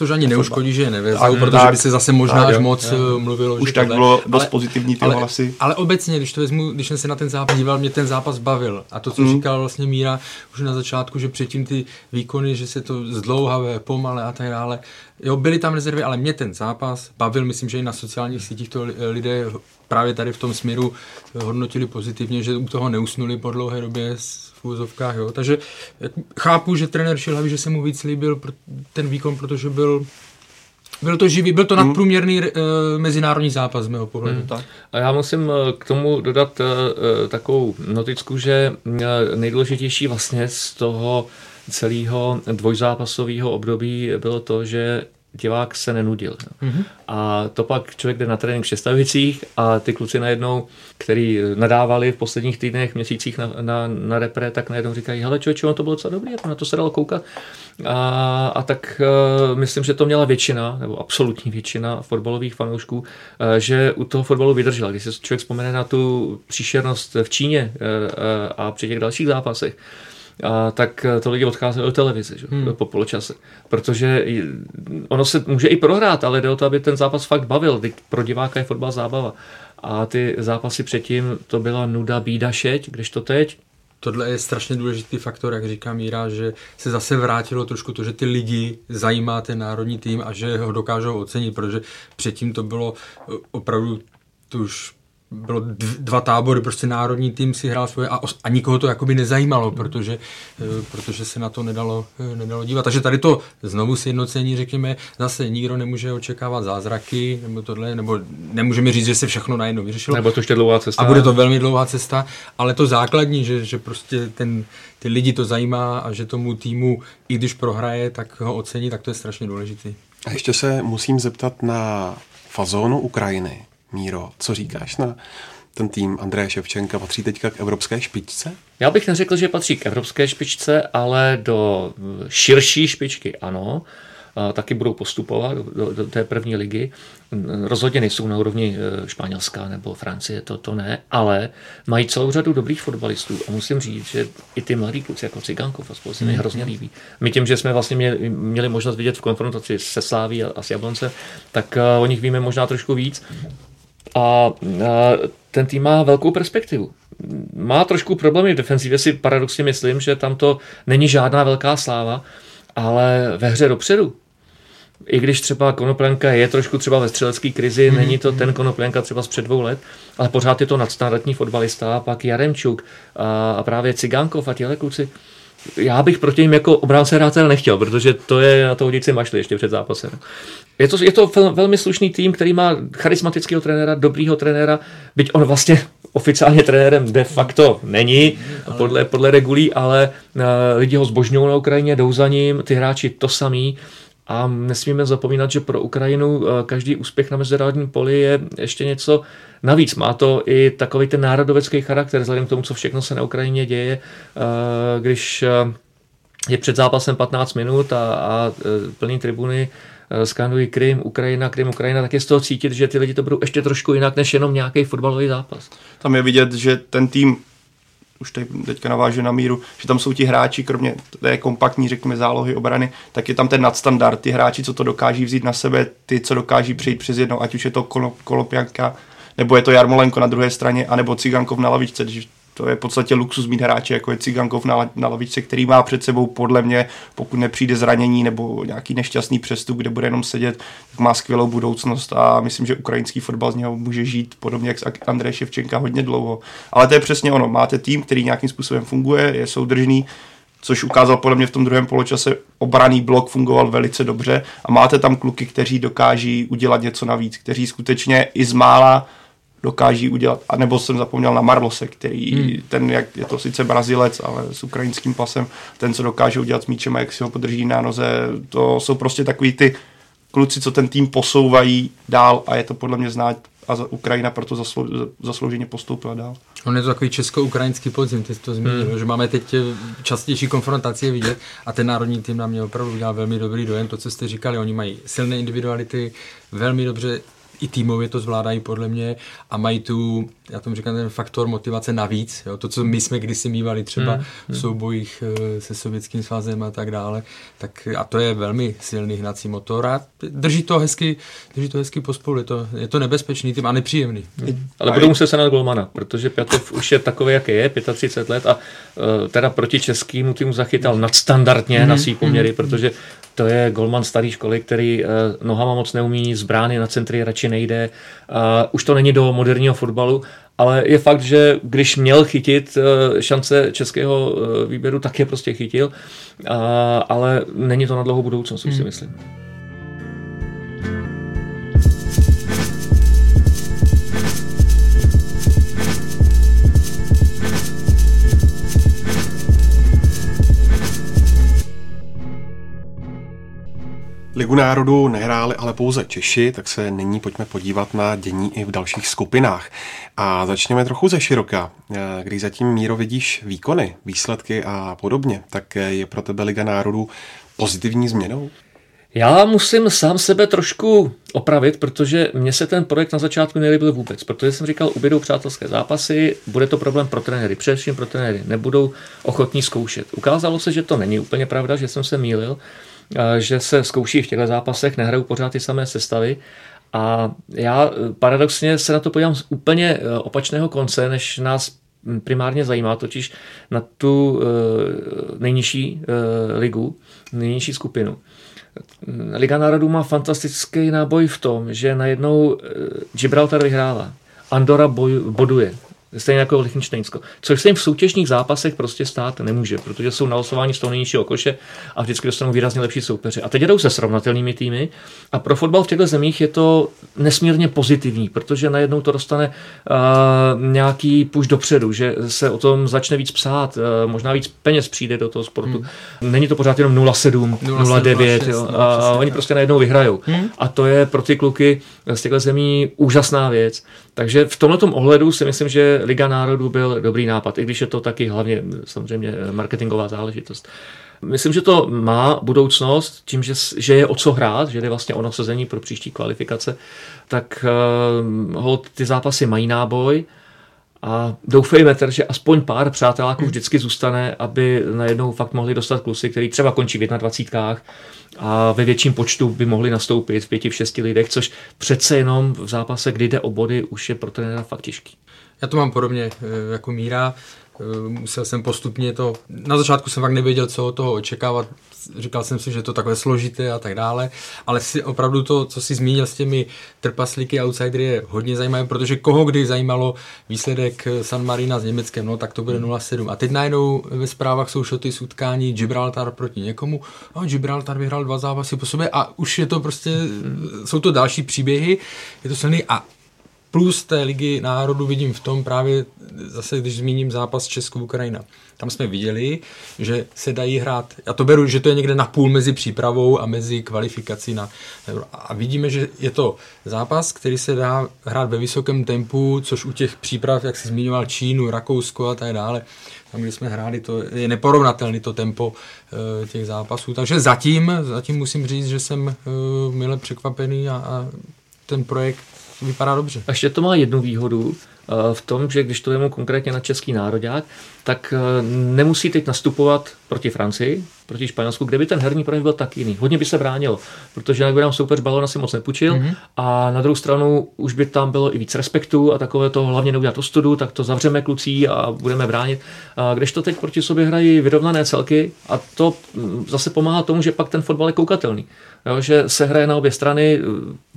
Což ani neuškodí, že je nevezou, protože tak, by se zase možná tak, až moc jo. Eh, mluvilo. Už tak tohle. bylo dost ale, pozitivní ty ale, hlasy. Ale obecně, když to vezmu, když jsem se na ten zápas díval, mě ten zápas bavil. A to, co mm. říkal vlastně Míra už na začátku, že předtím ty výkony, že se to zdlouhavé, pomale a tak dále. Jo, byly tam rezervy, ale mě ten zápas bavil, myslím, že i na sociálních sítích to lidé právě tady v tom směru hodnotili pozitivně, že u toho neusnuli po dlouhé době v úzovkách. Jo. Takže chápu, že trenér Šilhavý, že se mu víc líbil ten výkon, protože byl byl to živý, byl to hmm. nadprůměrný uh, mezinárodní zápas z mého pohledu. Hmm. Tak. A já musím eh, k tomu dodat uh, takovou noticku, že nejdůležitější vlastně z toho celého dvojzápasového období bylo to, že divák se nenudil. Mm-hmm. A to pak člověk jde na trénink v Šestavicích a ty kluci najednou, který nadávali v posledních týdnech, měsících na, na, na repre, tak najednou říkají, hele člověče, ono to bylo docela dobrý, na to se dalo koukat. A, a tak uh, myslím, že to měla většina, nebo absolutní většina fotbalových fanoušků, uh, že u toho fotbalu vydržela. Když se člověk vzpomene na tu příšernost v Číně uh, uh, a při těch dalších zápasech, a tak to lidi odcházeli do televize že? Hmm. po poločase. Protože ono se může i prohrát, ale jde o to, aby ten zápas fakt bavil. Pro diváka je fotbal zábava. A ty zápasy předtím to byla nuda, bída, šeť, když to teď tohle je strašně důležitý faktor, jak říká Míra, že se zase vrátilo trošku to, že ty lidi zajímá ten národní tým a že ho dokážou ocenit, protože předtím to bylo opravdu tu už bylo dva tábory, prostě národní tým si hrál svoje a, a nikoho to jakoby nezajímalo, protože, eh, protože se na to nedalo, eh, nedalo dívat. Takže tady to znovu sjednocení, řekněme, zase nikdo nemůže očekávat zázraky, nebo tohle, nebo nemůžeme říct, že se všechno najednou vyřešilo. Nebo to ještě dlouhá cesta. A bude to velmi dlouhá cesta, ale to základní, že, že prostě ten, ty lidi to zajímá a že tomu týmu, i když prohraje, tak ho ocení, tak to je strašně důležitý. A ještě se musím zeptat na fazónu Ukrajiny Míro, co říkáš na ten tým Andreje Ševčenka patří teďka k evropské špičce? Já bych neřekl, že patří k evropské špičce, ale do širší špičky ano. Taky budou postupovat do, do té první ligy. Rozhodně nejsou na úrovni e, Španělska nebo Francie, to, to ne, ale mají celou řadu dobrých fotbalistů a musím říct, že i ty mladí kluci jako Cigankov a spolu se mi hrozně líbí. My tím, že jsme vlastně měli, měli možnost vidět v konfrontaci se Sláví a, a s Jablonce, tak uh, o nich víme možná trošku víc a ten tým má velkou perspektivu. Má trošku problémy v defenzivě, si paradoxně myslím, že tam to není žádná velká sláva, ale ve hře dopředu, i když třeba Konoplenka je trošku třeba ve střelecké krizi, mm-hmm. není to ten Konoplenka třeba z před dvou let, ale pořád je to nadstandardní fotbalista, a pak Jaremčuk a, a právě Cigánkov a těhle kluci já bych proti ním jako obránce hrát nechtěl, protože to je na to hodit si mašli ještě před zápasem. Je to, je to velmi slušný tým, který má charismatického trenéra, dobrýho trenéra, byť on vlastně oficiálně trenérem de facto není, podle, podle regulí, ale uh, lidi ho zbožňují na Ukrajině, jdou za ním, ty hráči to samý. A nesmíme zapomínat, že pro Ukrajinu eh, každý úspěch na mezinárodním poli je ještě něco navíc. Má to i takový ten národovecký charakter, vzhledem k tomu, co všechno se na Ukrajině děje, eh, když eh, je před zápasem 15 minut a, a plný tribuny skandují Krym, Ukrajina, Krym, Ukrajina, tak je z toho cítit, že ty lidi to budou ještě trošku jinak než jenom nějaký fotbalový zápas. Tam je vidět, že ten tým už teď, teďka navážu na míru, že tam jsou ti hráči, kromě té kompaktní, řekněme, zálohy obrany, tak je tam ten nadstandard, ty hráči, co to dokáží vzít na sebe, ty, co dokáží přijít přes jednou, ať už je to Kolopjanka, nebo je to Jarmolenko na druhé straně, anebo Cigankov na lavičce, když To je v podstatě luxus mít hráče, jako je Cigankov na, na lavičce, který má před sebou podle mě, pokud nepřijde zranění nebo nějaký nešťastný přestup, kde bude jenom sedět, tak má skvělou budoucnost a myslím, že ukrajinský fotbal z něho může žít podobně jak Andrej Ševčenka hodně dlouho. Ale to je přesně ono. Máte tým, který nějakým způsobem funguje, je soudržný, což ukázal podle mě v tom druhém poločase. Obraný blok fungoval velice dobře a máte tam kluky, kteří dokáží udělat něco navíc, kteří skutečně i z mála dokáží udělat. A nebo jsem zapomněl na Marlose, který hmm. ten, jak je to sice Brazilec, ale s ukrajinským pasem, ten, co dokáže udělat s míčem a jak si ho podrží na noze, to jsou prostě takový ty kluci, co ten tým posouvají dál a je to podle mě znát a Ukrajina proto zaslou, zaslouženě postoupila dál. On je to takový česko-ukrajinský podzim, ty jsi to zmínil, hmm. že máme teď častější konfrontaci vidět a ten národní tým na mě opravdu udělal velmi dobrý dojem, to, co jste říkali, oni mají silné individuality, velmi dobře i týmově to zvládají podle mě a mají tu, já tomu říkám, ten faktor motivace navíc. Jo? To, co my jsme kdysi mývali třeba hmm. v hmm. soubojích eh, se sovětským svazem a tak dále, tak a to je velmi silný hnací motor a drží to hezky, drží to hezky pospolu. Je to, je to nebezpečný tým a nepříjemný. Hmm. Ale budou muset se na Golmana, protože Pětov už je takový, jaký je, 35 let a uh, teda proti českému týmu zachytal nadstandardně hmm. na svý poměry, hmm. protože to je golman staré školy, který uh, nohama moc neumí, z brány na centry radši nejde. Uh, už to není do moderního fotbalu, ale je fakt, že když měl chytit uh, šance českého výběru, tak je prostě chytil, ale není to na dlouhou budoucnost, hmm. si myslím. Ligu národů nehráli ale pouze Češi, tak se nyní pojďme podívat na dění i v dalších skupinách. A začněme trochu ze široka. Eh, když zatím míro vidíš výkony, výsledky a podobně, tak je pro tebe Liga národů pozitivní změnou? Já musím sám sebe trošku opravit, protože mně se ten projekt na začátku nelíbil vůbec, protože jsem říkal, ubydou přátelské zápasy, bude to problém pro trenéry, především pro trenéry, nebudou ochotní zkoušet. Ukázalo se, že to není úplně pravda, že jsem se mýlil, že se zkouší v těchto zápasech, nehrajou pořád ty samé sestavy. A já eh, paradoxně se na to podívám z úplně eh, opačného konce, než nás primárně zajímá, totiž na tu eh, nejnižší ligu, nejnižší skupinu. Liga národů má fantastický náboj v tom, že najednou Gibraltar vyhrává. Andora boduje. Stejně jako Lichtensteinsko. Což se jim v soutěžních zápasech prostě stát nemůže, protože jsou nalosováni z toho nejnižšího koše a vždycky dostanou výrazně lepší soupeři. A teď jdou se srovnatelnými týmy a pro fotbal v těchto zemích je to nesmírně pozitivní, protože najednou to dostane uh, nějaký puš dopředu, že se o tom začne víc psát, uh, možná víc peněz přijde do toho sportu. Hmm. Není to pořád jenom 0,7, 0,9 a oni prostě najednou vyhrajou. Hmm. A to je pro ty kluky z těchto zemí úžasná věc. Takže v tomto ohledu si myslím, že Liga národů byl dobrý nápad, i když je to taky hlavně samozřejmě marketingová záležitost. Myslím, že to má budoucnost tím, že, že je o co hrát, že jde vlastně o nasazení pro příští kvalifikace, tak uh, ty zápasy mají náboj a doufejme tedy, že aspoň pár přáteláků vždycky zůstane, aby najednou fakt mohli dostat klusy, který třeba končí v 21 a ve větším počtu by mohli nastoupit v pěti, v šesti lidech, což přece jenom v zápase, kdy jde o body, už je pro trenéra fakt těžký. Já to mám podobně eh, jako Míra. Eh, musel jsem postupně to, na začátku jsem fakt nevěděl, co od toho očekávat, říkal jsem si, že to takové složité a tak dále, ale si opravdu to, co si zmínil s těmi trpaslíky a outsidery je hodně zajímavé, protože koho kdy zajímalo výsledek San Marina s Německem, no tak to bude 0-7. A teď najednou ve zprávách jsou šoty utkání Gibraltar proti někomu, no, Gibraltar vyhrál dva zápasy po sobě a už je to prostě, jsou to další příběhy, je to silný a Plus té ligy národů vidím v tom právě, zase když zmíním zápas Česko-Ukrajina. Tam jsme viděli, že se dají hrát, já to beru, že to je někde na půl mezi přípravou a mezi kvalifikací na A vidíme, že je to zápas, který se dá hrát ve vysokém tempu, což u těch příprav, jak jsi zmiňoval, Čínu, Rakousko a tak dále, tam, kde jsme hráli, to je neporovnatelný to tempo uh, těch zápasů. Takže zatím, zatím musím říct, že jsem uh, mile překvapený a, a ten projekt vypadá dobře. A ještě to má jednu výhodu, v tom, že když to vezmu konkrétně na český národák, tak nemusí teď nastupovat proti Francii, proti Španělsku, kde by ten herní projev byl tak jiný. Hodně by se bránilo, protože jinak by nám soupeř balon asi moc nepůjčil mm-hmm. a na druhou stranu už by tam bylo i víc respektu a takové to hlavně neudělat ostudu, tak to zavřeme klucí a budeme bránit. A když to teď proti sobě hrají vyrovnané celky a to mm, zase pomáhá tomu, že pak ten fotbal je koukatelný. Jo, že se hraje na obě strany,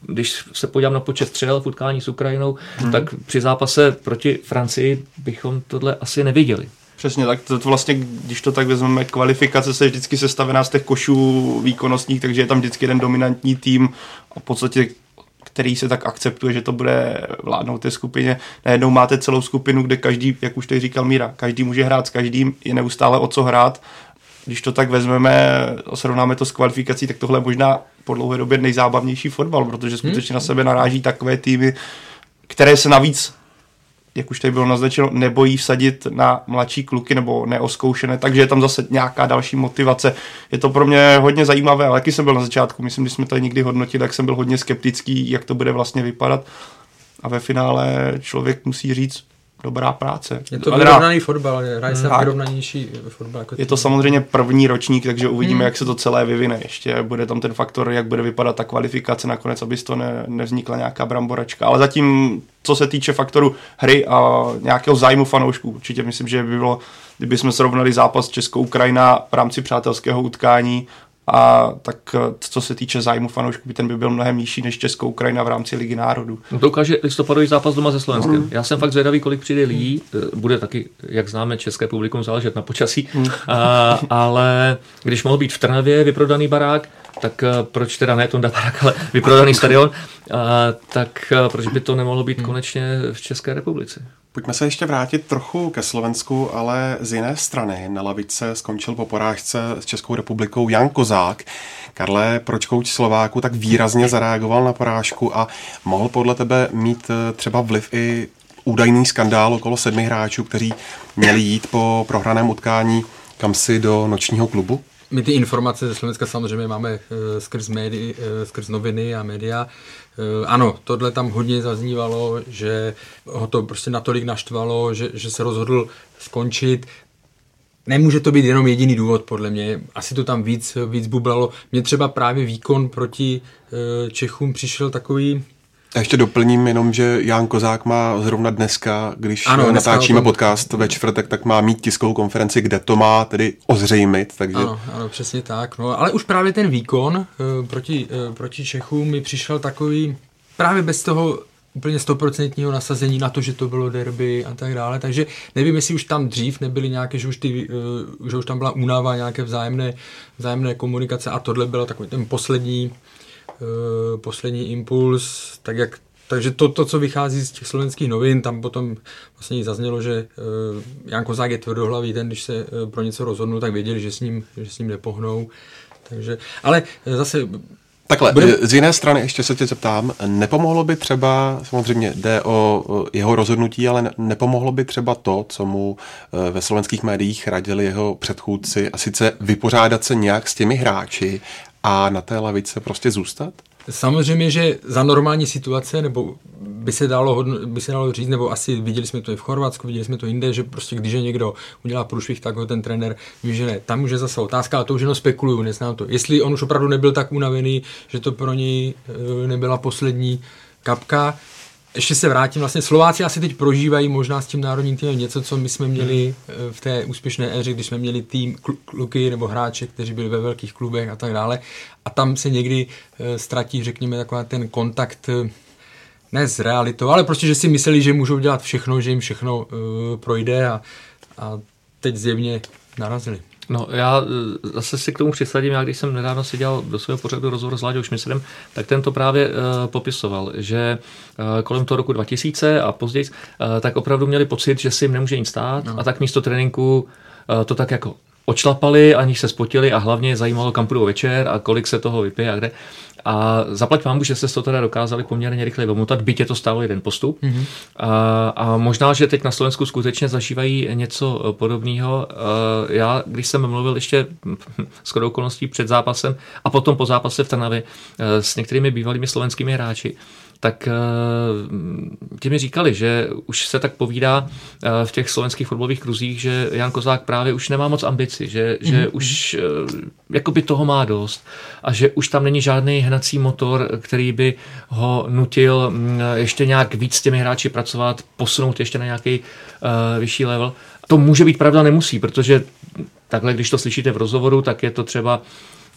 když se podívám na počet střel v utkání s Ukrajinou, hmm. tak při zápase proti Francii bychom tohle asi neviděli. Přesně tak, to, to vlastně, když to tak vezmeme, kvalifikace se vždycky sestavená z těch košů výkonnostních, takže je tam vždycky jeden dominantní tým a v podstatě který se tak akceptuje, že to bude vládnout té skupině. Najednou máte celou skupinu, kde každý, jak už tady říkal Míra, každý může hrát s každým, je neustále o co hrát. Když to tak vezmeme a srovnáme to s kvalifikací, tak tohle je možná po dlouhé době nejzábavnější fotbal, protože skutečně hmm. na sebe naráží takové týmy, které se navíc jak už tady bylo naznačeno, nebojí vsadit na mladší kluky nebo neoskoušené, takže je tam zase nějaká další motivace. Je to pro mě hodně zajímavé, ale jaký jsem byl na začátku, myslím, když jsme to někdy hodnotili, tak jsem byl hodně skeptický, jak to bude vlastně vypadat. A ve finále člověk musí říct, dobrá práce. Je to vyrovnaný fotbal, hraje se vyrovnanější fotbal. Jako je to samozřejmě první ročník, takže uvidíme, hmm. jak se to celé vyvine. Ještě bude tam ten faktor, jak bude vypadat ta kvalifikace nakonec, aby z toho ne, nevznikla nějaká bramboračka. Ale zatím, co se týče faktoru hry a nějakého zájmu fanoušků, určitě myslím, že by bylo, kdyby jsme srovnali zápas Česko-Ukrajina v rámci přátelského utkání a tak eh, co se týče zájmu fanoušků, ten by byl mnohem nižší než Českou Ukrajina v rámci Ligy národů. No to ukáže listopadový zápas doma se Slovenskem. Mm. Já jsem fakt zvědavý, kolik přijde lidí. Eh, bude taky, jak známe, české publikum záležet na počasí. Mm. A, ale když mohl být v Trnavě vyprodaný barák, tak eh, proč teda ne Tonda Barák, ale vyprodaný stadion, a, tak proč by to nemohlo být mm. konečně v České republice? Pojďme se ještě vrátit trochu ke Slovensku, ale z jiné strany. Na lavice skončil po porážce s Českou republikou Jan Kozák. Karle, proč kouč Slováku tak výrazně zareagoval na porážku a mohl podle tebe mít eh, třeba vliv i údajný skandál okolo sedmi hráčů, kteří měli jít po prohraném utkání kam si do nočního klubu? My ty informace ze Slovenska samozřejmě máme eh, skrz, médi, eh, skrz noviny a média. Eh, ano, tohle tam hodně zaznívalo, že ho to prostě natolik naštvalo, že, že se rozhodl skončit. Nemůže to být jenom jediný důvod, podle mě. Asi to tam víc, víc bublalo. Mně třeba právě výkon proti Čechům přišel takový, a ještě doplním jenom, že Jan Kozák má zrovna dneska, když ano, natáčíme tom... podcast ve čtvrtek, tak má mít tiskovou konferenci, kde to má tedy ozřejmit. Takže... Ano, ano, přesně tak. No, ale už právě ten výkon uh, proti, uh, proti Čechům mi přišel takový právě bez toho úplně stoprocentního nasazení na to, že to bylo derby a tak dále. Takže nevím, jestli už tam dřív nebyly nějaké, že už, ty, uh, že už tam byla únava, nějaké vzájemné, vzájemné komunikace a tohle byl takový ten poslední Eh, poslední impuls, tak jak takže to, to, co vychází z těch slovenských novin, tam potom vlastně zaznělo, že uh, Jan Kozák je tvrdohlavý, ten, když se uh, pro něco rozhodnul, tak věděli, že s ním, že s ním nepohnou. Takže, ale zase Takhle, Bude... z jiné strany ještě se tě zeptám, nepomohlo by třeba, samozřejmě jde o jeho rozhodnutí, ale nepomohlo by třeba to, co mu ve slovenských médiích radili jeho předchůdci, a sice vypořádat se nějak s těmi hráči a na té lavice prostě zůstat? Samozřejmě, že za normální situace, nebo by se dalo, by se dalo říct, nebo asi viděli jsme to i v Chorvatsku, viděli jsme to jinde, že prostě když je někdo udělá průšvih, tak ho ten trenér vyžene. Tam už je zase otázka, a to už jenom spekuluju, neznám to. Jestli on už opravdu nebyl tak unavený, že to pro něj eh, nebyla poslední kapka, ještě se vrátím, vlastně Slováci asi teď prožívají možná s tím národním týmem něco, co my jsme měli eh, v té úspěšné éře, když jsme měli tým kluky nebo hráče, kteří byli ve velkých klubech a tak dále. A tam se někdy eh, ztratí, řekněme, taková ten kontakt eh, ne s realitou, ale prostě, že si mysleli, že můžou dělat všechno, že jim všechno uh, projde a, a teď zjevně narazili. No já e, zase si k tomu přisadím, já když jsem nedávno si dělal do svého pořadu rozhovor s Láďou Šmisrem, tak ten to právě uh, popisoval, že uh, kolem toho roku 2000 a později, uh, tak opravdu měli pocit, že si jim nemůže nic stát no. a tak místo tréninku uh, to tak jako očlapali, aniž se spotili a hlavně zajímalo, kam půjdou večer a kolik se toho vypije a kde. A zaplať vám, že jste to teda dokázali poměrně rychle vymutat, byť je to stálo jeden postup. Mm-hmm. A, a možná, že teď na Slovensku skutečně zažívají něco eh, podobného. Eh, já, když jsem mluvil ještě s okolností před zápasem a potom po zápase v Trnavě eh, s některými bývalými slovenskými hráči, tak ti mi říkali, že už se tak povídá v těch slovenských fotbalových kruzích, že Jan Kozák právě už nemá moc ambici, že, mm-hmm. že mhm. už jakoby toho má dost a že už tam není žádný hnací motor, který by ho nutil mm, ještě nějak víc s těmi hráči pracovat, posunout ještě na nějaký vyšší level. To může být pravda, nemusí, protože takhle, když to slyšíte v rozhovoru, tak je to třeba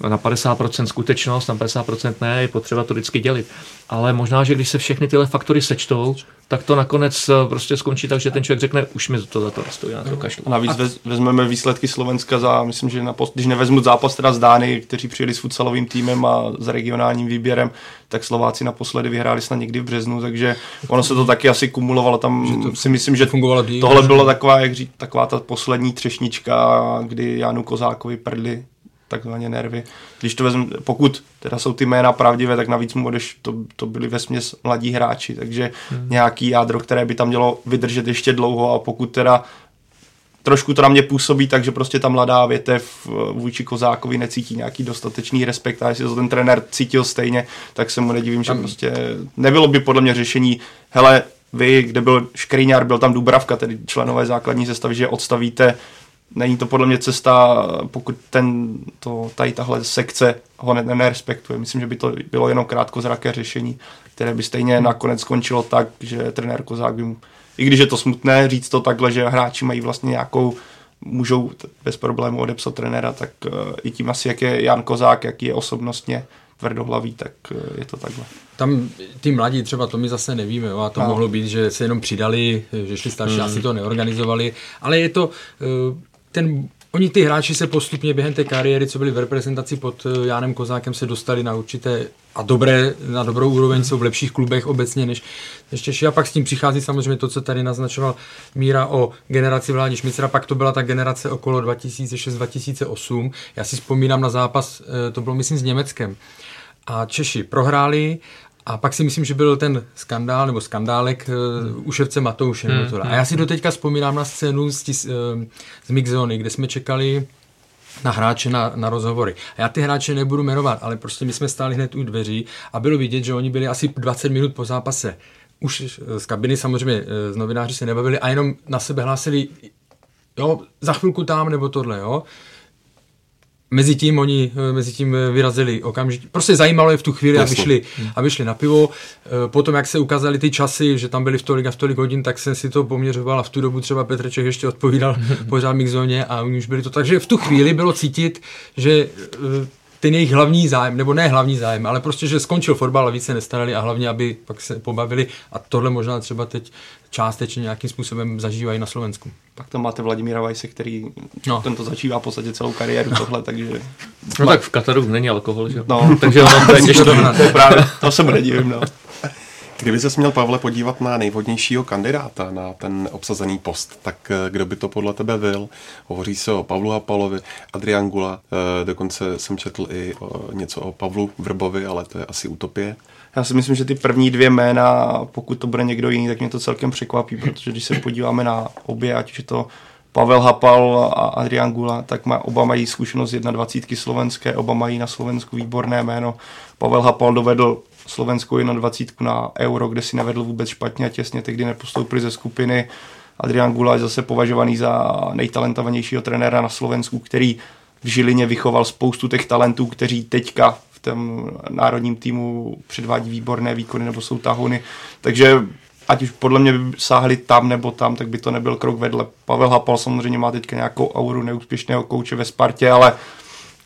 na 50% skutečnost, na 50% ne, je potřeba to vždycky dělit. Ale možná, že když se všechny tyhle faktory sečtou, tak to nakonec eh, prostě skončí tak, že ten člověk řekne, už mi to za to nestojí, na to kašlu. A navíc a... vezmeme výsledky Slovenska za, myslím, že na post, když nevezmu zápas teda z Dány, kteří přijeli s futsalovým týmem a s regionálním výběrem, tak Slováci naposledy vyhráli snad někdy v březnu, takže ono se to taky asi kumulovalo. Tam že to si myslím, že fungovalo díl, tohle bylo taková, jak říct, taková ta poslední třešnička, kdy Janu Kozákovi prdli takzvaně nervy. Když to vezmu, pokud teda jsou ty jména pravdivé, tak navíc mu odeš, to, to byli ve směs mladí hráči, takže hmm. nějaký jádro, které by tam mělo vydržet ještě dlouho a pokud teda trošku to na mě působí tak, že prostě ta mladá větev vůči Kozákovi necítí nějaký dostatečný respekt a jestli to ten trenér cítil stejně, tak se mu nedivím, že prostě nebylo by podle mě řešení, hele, vy, kde byl Škriňar, byl tam Dubravka, tedy členové základní sestavy, že odstavíte není to podle mě cesta, pokud ten, to, tady tahle sekce ho ne, nerespektuje. Myslím, že by to bylo jenom krátkozraké řešení, které by stejně nakonec skončilo tak, že trenér Kozák by mu, i když je to smutné říct to takhle, že hráči mají vlastně nějakou můžou bez problému odepsat trenéra, tak uh, i tím asi, jak je Jan Kozák, jaký je osobnostně tvrdohlaví, tak uh, je to takhle. Tam ty mladí třeba to my zase nevíme, jo, a to no. mohlo být, že se jenom přidali, že šli starší, mm. asi to neorganizovali, ale je to, uh, ten, oni ty hráči se postupně během té kariéry, co byli v reprezentaci pod eh, Jánem Kozákem, se dostali na určité a dobré, na dobrou úroveň, jsou v lepších klubech obecně než, než Češi. A pak s tím přichází samozřejmě to, co tady naznačoval Míra o generaci Vládi Šmicera, pak to byla ta generace okolo 2006-2008. Já si vzpomínám na zápas, eh, to bylo myslím s Německem. A Češi prohráli a pak si myslím, že byl ten skandál nebo skandálek uh, u ševce Matouše. Hmm. A já si doteďka vzpomínám na scénu z, tis, uh, z Mixzony, kde jsme čekali na hráče na, na rozhovory. A já ty hráče nebudu jmenovat, ale prostě my jsme stáli hned u dveří a bylo vidět, že oni byli asi 20 minut po zápase. Už z kabiny samozřejmě z novináři se nebavili a jenom na sebe hlásili, jo, za chvilku tam nebo tohle, jo. Mezi tím oni eh, mezi tím eh, vyrazili okamžitě. Prostě zajímalo je v tu chvíli, aby šli, aby šli na pivo. Eh, potom, jak se ukázaly ty časy, že tam byli v tolik a v tolik hodin, tak jsem si to poměřoval a v tu dobu třeba Petrček ještě odpovídal pořád mi zóně a oni už byli to. Takže v tu chvíli bylo cítit, že ten jejich hlavní zájem, nebo ne hlavní zájem, ale prostě, že skončil fotbal a více nestarali a hlavně, aby pak se pobavili a tohle možná třeba teď částečně nějakým způsobem zažívají na Slovensku. Pak tam máte Vladimíra Vajse, který no. tento začívá v podstatě celou kariéru tohle, takže... No tak v Kataru není alkohol, že No, takže ono to je těžké. To, právě, to se mu nedivím, no. Kdyby se měl, Pavle, podívat na nejvhodnějšího kandidáta na ten obsazený post, tak eh, kdo by to podle tebe byl? Hovoří se o Pavlu Hapalovi, Adrian Gula, eh, dokonce jsem četl i něco o Pavlu Vrbovi, ale to je asi utopie. Já si myslím, že ty první dvě jména, pokud to bude někdo jiný, tak mě to celkem překvapí, protože když se podíváme na obě, ať už je to Pavel Hapal a Adrian Gula, tak má, oba mají zkušenost 21 slovenské, oba mají na Slovensku výborné jméno. Pavel Hapal dovedl slovenskou 21 na Euro, kde si nevedl vůbec špatně a těsně tehdy nepostoupili ze skupiny. Adrian Gula je zase považovaný za nejtalentovanějšího trenéra na Slovensku, který v Žilině vychoval spoustu těch talentů, kteří teďka tom národním týmu předvádí výborné výkony nebo jsou tahony. Takže ať už podle mě by sáhli tam nebo tam, tak by to nebyl krok vedle. Pavel Hapal samozřejmě má teďka nějakou auru neúspěšného kouče ve Spartě, ale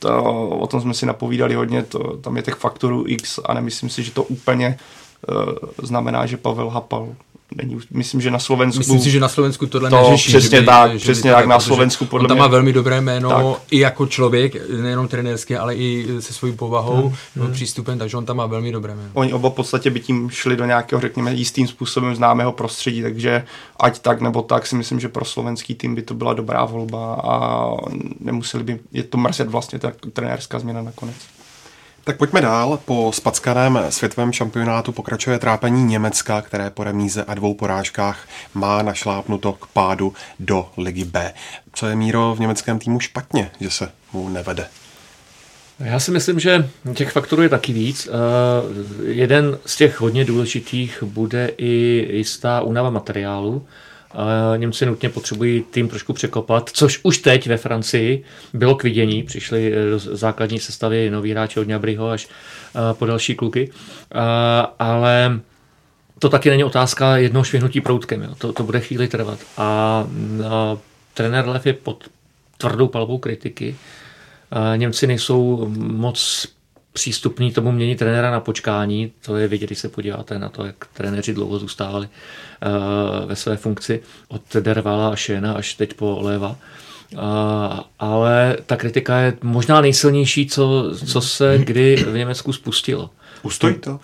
to, o tom jsme si napovídali hodně, to, tam je těch faktorů X a nemyslím si, že to úplně uh, znamená, že Pavel Hapal není, myslím, že na Slovensku... Myslím si, že na Slovensku tohle to neřeší. Přesně že by, tak, že přesně tak, tak, na Slovensku podle on tam má velmi dobré jméno tak. i jako člověk, nejenom trenérské, ale i se svojí povahou, hmm. hmm. přístupem, takže on tam má velmi dobré jméno. Oni oba v podstatě by tím šli do nějakého, řekněme, jistým způsobem známého prostředí, takže ať tak nebo tak si myslím, že pro slovenský tým by to byla dobrá volba a nemuseli by je to mrzet vlastně ta trenérská změna nakonec. Tak pojďme dál. Po spackaném světovém šampionátu pokračuje trápení Německa, které po remíze a dvou porážkách má našlápnuto k pádu do ligy B. Co je Míro v německém týmu špatně, že se mu nevede? Já si myslím, že těch faktorů je taky víc. Jeden z těch hodně důležitých bude i jistá únava materiálu. Němci nutně potřebují tým trošku překopat, což už teď ve Francii bylo k vidění. Přišli do základní sestavy noví hráči od Ňabryho až po další kluky. Ale to taky není otázka jednoho švihnutí proutkem. Jo. To, to bude chvíli trvat. A, a trenér Lev je pod tvrdou palbou kritiky. A Němci nejsou moc přístupní tomu mění trenéra na počkání. To je vidět, když se podíváte na to, jak trenéři dlouho zůstávali uh, ve své funkci od Dervala a Šena až teď po Leva. Uh, ale ta kritika je možná nejsilnější, co, co se kdy v Německu spustilo. Ustojí to?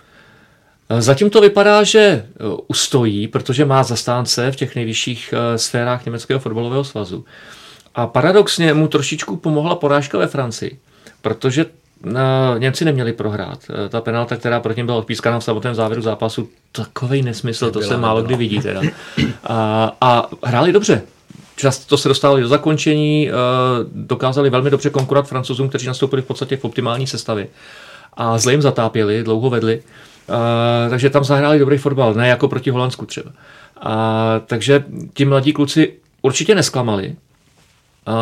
Zatím to vypadá, že ustojí, protože má zastánce v těch nejvyšších sférách Německého fotbalového svazu. A paradoxně mu trošičku pomohla porážka ve Francii, protože Němci neměli prohrát. Ta penalta, která proti byla odpískána v samotném závěru zápasu, takový nesmysl, to se málo kdy vidí teda. A, a hráli dobře. Často se dostávali do zakončení, dokázali velmi dobře konkurovat francouzům, kteří nastoupili v podstatě v optimální sestavě. A zle jim zatápěli, dlouho vedli. Uh, takže tam zahráli dobrý fotbal, ne jako proti Holandsku třeba. Uh, takže ti mladí kluci určitě nesklamali.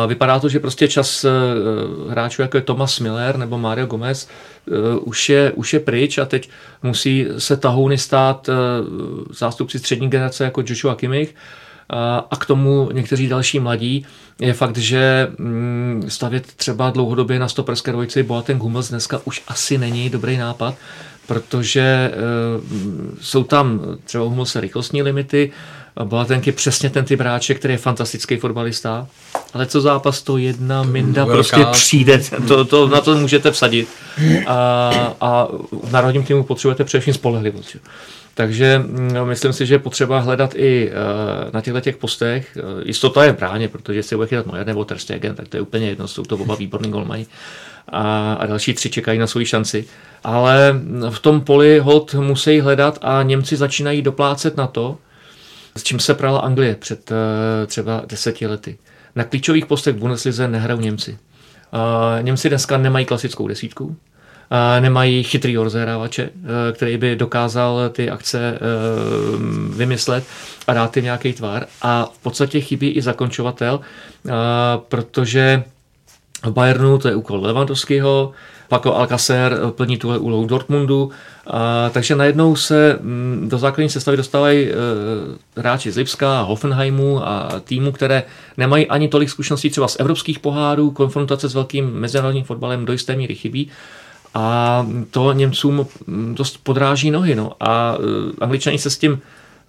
Vypadá to, že prostě čas uh, hráčů jako je Thomas Miller nebo Mario Gomez uh, už, je, už je pryč a teď musí se tahouny stát uh, zástupci střední generace jako Joshua Kimmich a k tomu někteří další mladí. Je fakt, že mm, stavět třeba dlouhodobě na stoperské dvojici Boateng Hummels dneska už asi není dobrý nápad, protože uh, jsou tam třeba u se rychlostní limity, Boateng je přesně ten typ hráče, který je fantastický fotbalista, ale co zápas to jedna minda Velká. prostě přijde, to, to, na to můžete vsadit a, a v národním týmu potřebujete především spolehlivost. Takže no, myslím si, že je potřeba hledat i uh, na těchto těch postech. Uh, jistota je v bráně, protože si bude chytat Neuer nebo Ter Stegen, tak to je úplně jedno, jsou to oba výborný golmají. A, a další tři čekají na svoji šanci. Ale v tom poli hod musí hledat a Němci začínají doplácet na to, s čím se prala Anglie před uh, třeba deseti lety. Na klíčových postech v Bundeslize nehrajou Němci. Němci dneska nemají klasickou desítku, nemají chytrý rozehrávače, eh, který by dokázal ty akce eh, vymyslet a dát jim nějaký tvar. A v podstatě chybí i zakončovatel, eh, protože v Bayernu to je úkol Lewandowskiho, Paco Alcacer plní tuhle úlohu Dortmundu, a, takže najednou se mm, do základní sestavy dostávají e, hráči z Lipska, Hoffenheimu a týmu, které nemají ani tolik zkušeností třeba z evropských pohárů, konfrontace s velkým mezinárodním fotbalem do jisté míry chybí a to Němcům dost podráží nohy. No. A uh, Angličani se s tím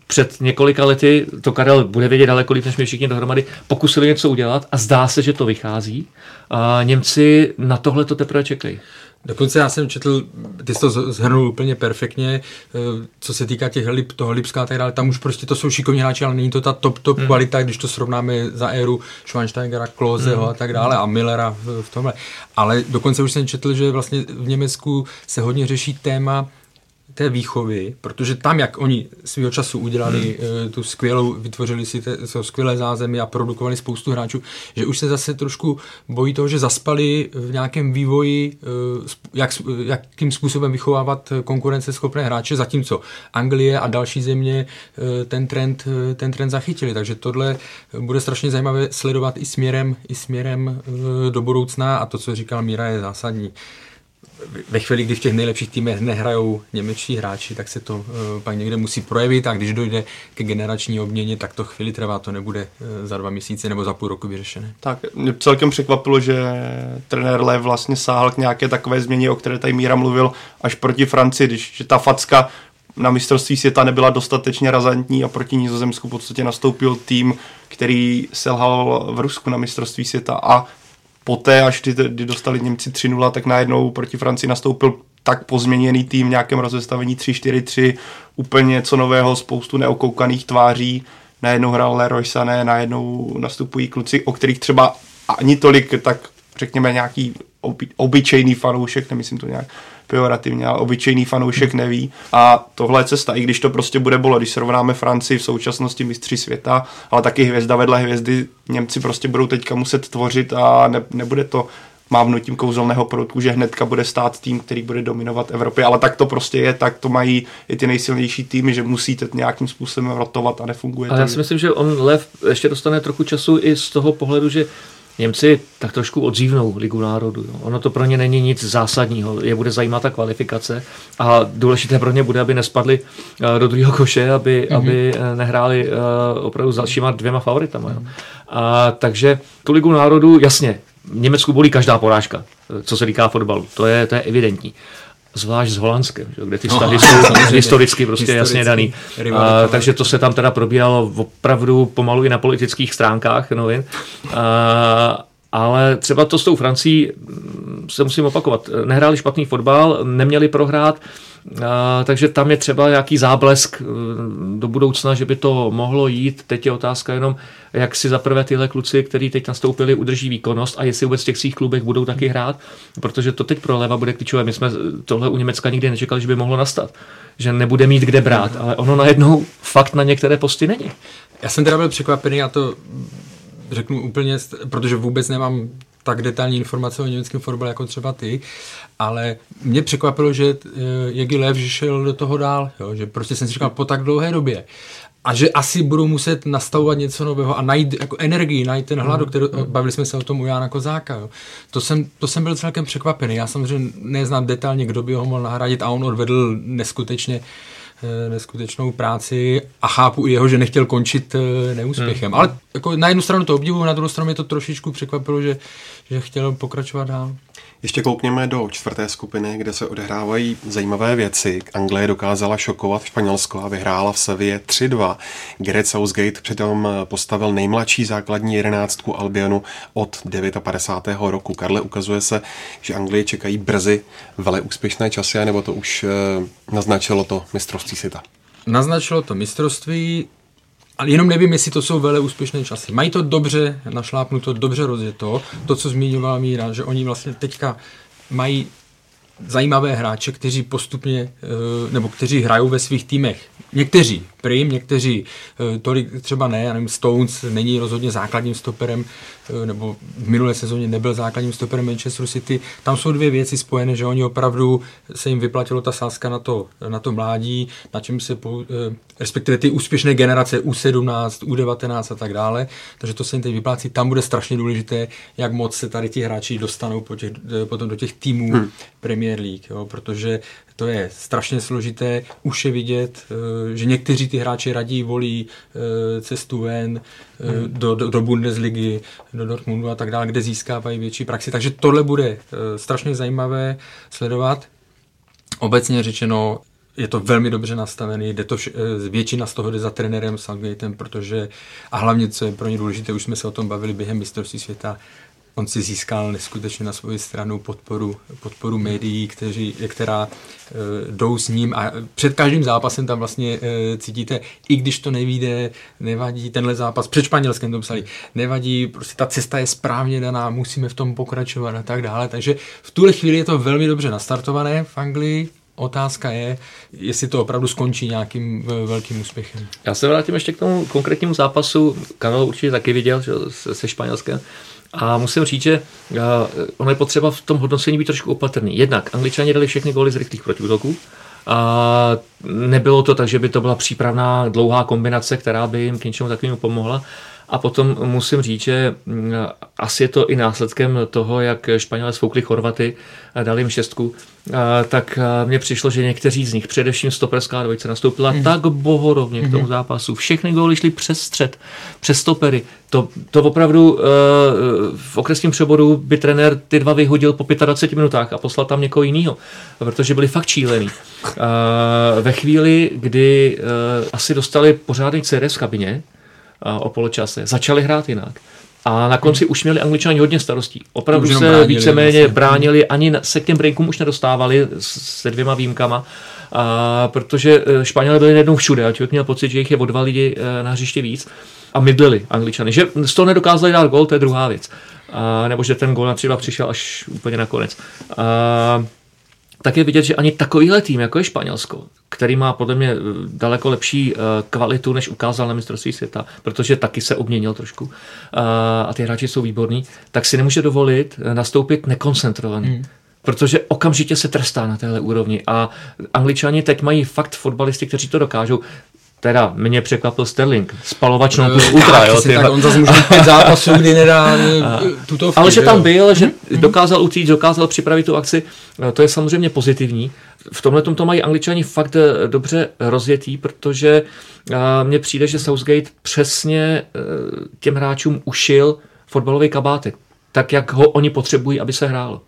před několika lety, to Karel bude vědět daleko líp než my všichni dohromady, pokusili něco udělat a zdá se, že to vychází. A Němci na tohle to teprve čekají. Dokonce já jsem četl, ty jsi to zhrnul úplně perfektně, eh, co se týká těch lip, toho Lipska a tak dále, tam už prostě to jsou šikovní hráči, ale není to ta top, top hmm. kvalita, když to srovnáme za éru Schweinsteigera, Klozeho hmm. a tak dále a Millera v, v tomhle. Ale dokonce už jsem četl, že vlastně v Německu se hodně řeší téma té výchovy, protože tam, jak oni svého času udělali hmm. tu skvělou, vytvořili si te, skvělé zázemí a produkovali spoustu hráčů, že už se zase trošku bojí toho, že zaspali v nějakém vývoji, eh, jak, jakým způsobem vychovávat konkurenceschopné hráče, zatímco Anglie a další země eh, ten trend, ten trend zachytili. Takže tohle bude strašně zajímavé sledovat i směrem, i směrem do budoucna a to, co říkal Míra, je zásadní ve chvíli, kdy v těch nejlepších týmech nehrajou němečtí hráči, tak se to uh, pak někde musí projevit a když dojde ke generační obměně, tak to chvíli trvá, to nebude uh, za dva měsíce nebo za půl roku vyřešené. Tak mě celkem překvapilo, že trenér Lev vlastně sáhl k nějaké takové změně, o které tady Míra mluvil, až proti Francii, když že ta facka na mistrovství světa nebyla dostatečně razantní a proti Nizozemsku v podstatě nastoupil tým, který selhal v Rusku na mistrovství světa a poté, až kdy, kdy dostali Němci 3-0, tak najednou proti Francii nastoupil tak pozměněný tým v nějakém rozestavení 3-4-3, úplně něco nového, spoustu neokoukaných tváří, najednou hrál Leroy Sané, najednou nastupují kluci, o kterých třeba ani tolik, tak řekněme nějaký oby, obyčejný fanoušek, nemyslím to nějak pejorativně, ale obyčejný fanoušek neví. A tohle je cesta, i když to prostě bude bolet, když srovnáme Francii v současnosti mistři světa, ale taky hvězda vedle hvězdy, Němci prostě budou teďka muset tvořit a ne, nebude to mávnutím kouzelného proutku, že hnedka bude stát tým, který bude dominovat Evropě, ale tak to prostě je, tak to mají i ty nejsilnější týmy, že musíte nějakým způsobem rotovat a nefunguje Ale to. já si myslím, že on Lev ještě dostane trochu času i z toho pohledu, že Němci tak trošku odzívnou Ligu národů. Jo. Ono to pro ně není nic zásadního. Je bude zajímat ta kvalifikace a důležité pro ně bude, aby nespadli eh, do druhého koše, aby, mm-hmm. aby eh, nehráli uh, opravdu s dalšíma dvěma favoritama. Jo. A, takže tu Ligu národů, jasně, v Německu bolí každá porážka, co se týká fotbalu. To je, to je evidentní zvlášť s Holandskem, že, kde ty vztahy no, jsou historicky prostě historicky jasně daný. A, takže to se tam teda probíralo opravdu pomalu i na politických stránkách novin. A, ale třeba to s tou Francií mm, se musím opakovat. Nehráli špatný fotbal, neměli prohrát, takže tam je třeba nějaký záblesk mm, do budoucna, že by to mohlo jít. Teď je otázka jenom, jak si zaprvé tyhle kluci, kteří teď nastoupili, udrží výkonnost a jestli vůbec v těch svých klubech budou taky hrát, protože to teď pro Leva bude klíčové. My jsme tohle u Německa nikdy nečekali, že by mohlo nastat, že nebude mít kde brát, ale ono najednou fakt na některé posty není. Já jsem teda byl překvapený a to řeknu úplně, protože vůbec nemám tak detailní informace o německém fotbale jako třeba ty, ale mě překvapilo, že eh, Jegi Lev šel do toho dál, jo, že prostě jsem si říkal po tak dlouhé době a že asi budou muset nastavovat něco nového a najít jako energii, najít ten hlad, mm. který, bavili jsme se o tom u Jána Kozáka. Jo. To, jsem, to jsem byl celkem překvapený. Já samozřejmě neznám detailně, kdo by ho mohl nahradit a on odvedl neskutečně eh, neskutečnou práci a chápu i jeho, že nechtěl končit eh, neúspěchem. Hmm. Ale jako na jednu stranu to obdivuju, na druhou stranu mě to trošičku překvapilo, že, že chtěl pokračovat dál. Ještě koukněme do čtvrté skupiny, kde se odehrávají zajímavé věci. Anglie dokázala šokovat Španělsko a vyhrála v Sevě 3-2. Gareth Southgate přitom postavil nejmladší základní jedenáctku Albionu od 59. roku. Karle, ukazuje se, že Anglie čekají brzy vele úspěšné časy, nebo to už eh, naznačilo to mistrovství světa? Naznačilo to mistrovství, ale jenom nevím, jestli to jsou vele úspěšné časy. Mají to dobře našlápnuto, dobře rozjeto. To, co zmiňoval Míra, že oni vlastně teďka mají zajímavé hráče, kteří postupně, eh, nebo kteří hrajou ve svých týmech. Někteří prim, někteří eh, tolik třeba ne, já nevím, Stones není rozhodně základním stoperem, eh, nebo v minulé sezóně nebyl základním stoperem Manchester City. Tam jsou dvě věci spojené, že oni opravdu se jim vyplatilo ta sázka na to, na to mládí, na čem se, respektive ty úspěšné generace U17, U19 a tak dále, takže to se jim teď vyplácí. Tam bude strašně důležité, jak moc se tady ti hráči dostanou po těch, potom do těch týmů hmm. Premier League, jo, protože to je strašně složité. Už je vidět, eh, že někteří ty hráči radí volí eh, cestu ven eh, hmm. do, do, do Bundesligy, do Dortmundu a tak dále, kde získávají větší praxi. Takže tohle bude strašně zajímavé sledovat. Obecně řečeno, je to velmi dobře nastavený, jde to vš- většina z toho jde za trenérem Southgatem, protože a hlavně, co je pro ně důležité, už jsme se o tom bavili během mistrovství světa, on si získal neskutečně na svoji stranu podporu, podporu médií, kteří, která e, jdou s ním a před každým zápasem tam vlastně e, cítíte, i když to nevíde, nevadí tenhle zápas, před Španělskem to psali, nevadí, prostě ta cesta je správně daná, musíme v tom pokračovat a tak dále, takže v tuhle chvíli je to velmi dobře nastartované v Anglii, Otázka je, jestli to opravdu skončí nějakým velkým úspěchem. Já se vrátím ještě k tomu konkrétnímu zápasu. Kanal určitě taky viděl že, se, se Španělskem. A musím říct, že uh, ono je potřeba v tom hodnocení být trošku opatrný. Jednak angličani dali všechny góly z rychlých protiútoků, a nebylo to tak, že by to byla přípravná dlouhá kombinace, která by jim k něčemu takovému pomohla. A potom musím říct, že mm, asi je to i následkem toho, jak Španělé svoukli Chorvaty, dali jim šestku, tak mně přišlo, že někteří z nich, především stoperská dvojice, nastoupila mm. tak bohorovně k tomu mm. zápasu. Všechny góly šly přes střed, přes stopery. To, to opravdu v okresním přeboru by trenér ty dva vyhodil po 25 minutách a poslal tam někoho jiného, protože byli fakt šílený. Ve chvíli, kdy asi dostali pořádný CRS v kabině, o poločase. Začali hrát jinak. A na konci už měli angličani hodně starostí. Opravdu se bránili, víceméně vlastně. bránili, ani se k těm breakům už nedostávali se dvěma výjimkama, a, protože e, Španělé byli jednou všude a člověk měl pocit, že jich je o dva lidi e, na hřiště víc a mydlili angličany. Že z toho nedokázali dát gol, to je druhá věc. A, nebo že ten gol třeba přišel až úplně nakonec. A, tak je vidět, že ani takovýhle tým, jako je Španělsko, který má podle mě eh, daleko lepší eh, kvalitu, než ukázal na mistrovství světa, protože taky se obměnil trošku eh, a ty hráči jsou výborní, tak si nemůže dovolit nastoupit nekoncentrovaný. Hmm protože okamžitě se trestá na téhle úrovni. A angličani teď mají fakt fotbalisty, kteří to dokážou. Teda mě překvapil Sterling, spalovač no, plus ultra, jo. Ty tak on zase může pět zápasů, kdy nedá tuto Ale že tam byl, že hmm. dokázal utít, dokázal připravit tu akci, to je samozřejmě pozitivní. V tomhle to mají angličani fakt eh, dobře rozjetý, protože mně přijde, že Southgate přesně eh, těm hráčům ušil fotbalový kabátek, tak jak ho oni potřebují, aby se hrálo.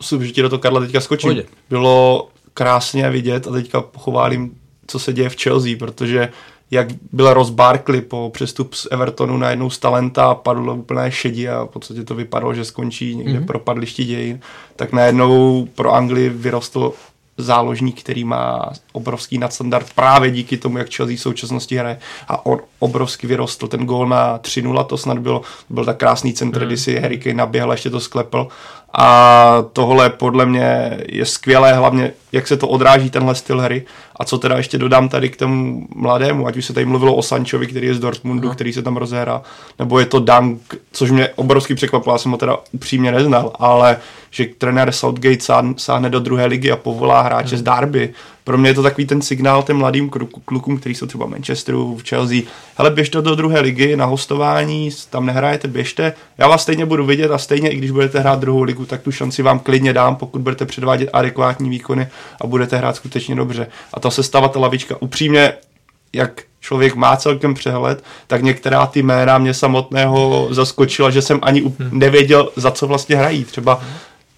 Super, že ti do toho Karla teďka skočím. Bylo krásně vidět a teďka pochválím co se děje v Chelsea, protože jak byl Ross Barkley po přestup z Evertonu na jednou z talenta, padl úplné šedi a v podstatě to vypadalo, že skončí někde mm-hmm. pro padlišti dějin, tak najednou pro Anglii vyrostl záložník, který má obrovský nadstandard právě díky tomu, jak Chelsea v současnosti hraje a on obrovsky vyrostl. Ten gól na 3-0 to snad bylo, byl tak krásný centr, mm. kdy si Harry Kane naběhl ještě to sklepl a tohle podle mě je skvělé, hlavně jak se to odráží tenhle styl hry. A co teda ještě dodám tady k tomu mladému, ať už se tady mluvilo o Sančovi, který je z Dortmundu, no. který se tam rozehrá, nebo je to Dank, což mě obrovsky překvapilo, já jsem ho teda upřímně neznal, ale že trenér Southgate sáhne do druhé ligy a povolá hráče no. z Derby, pro mě je to takový ten signál těm mladým klukům, kteří jsou třeba v Manchesteru, v Chelsea. Hele, běžte do druhé ligy na hostování, tam nehrajete, běžte. Já vás stejně budu vidět a stejně, i když budete hrát druhou ligu, tak tu šanci vám klidně dám, pokud budete předvádět adekvátní výkony a budete hrát skutečně dobře. A ta sestava, ta lavička, upřímně, jak člověk má celkem přehled, tak některá ty jména mě samotného zaskočila, že jsem ani hmm. nevěděl, za co vlastně hrají. Třeba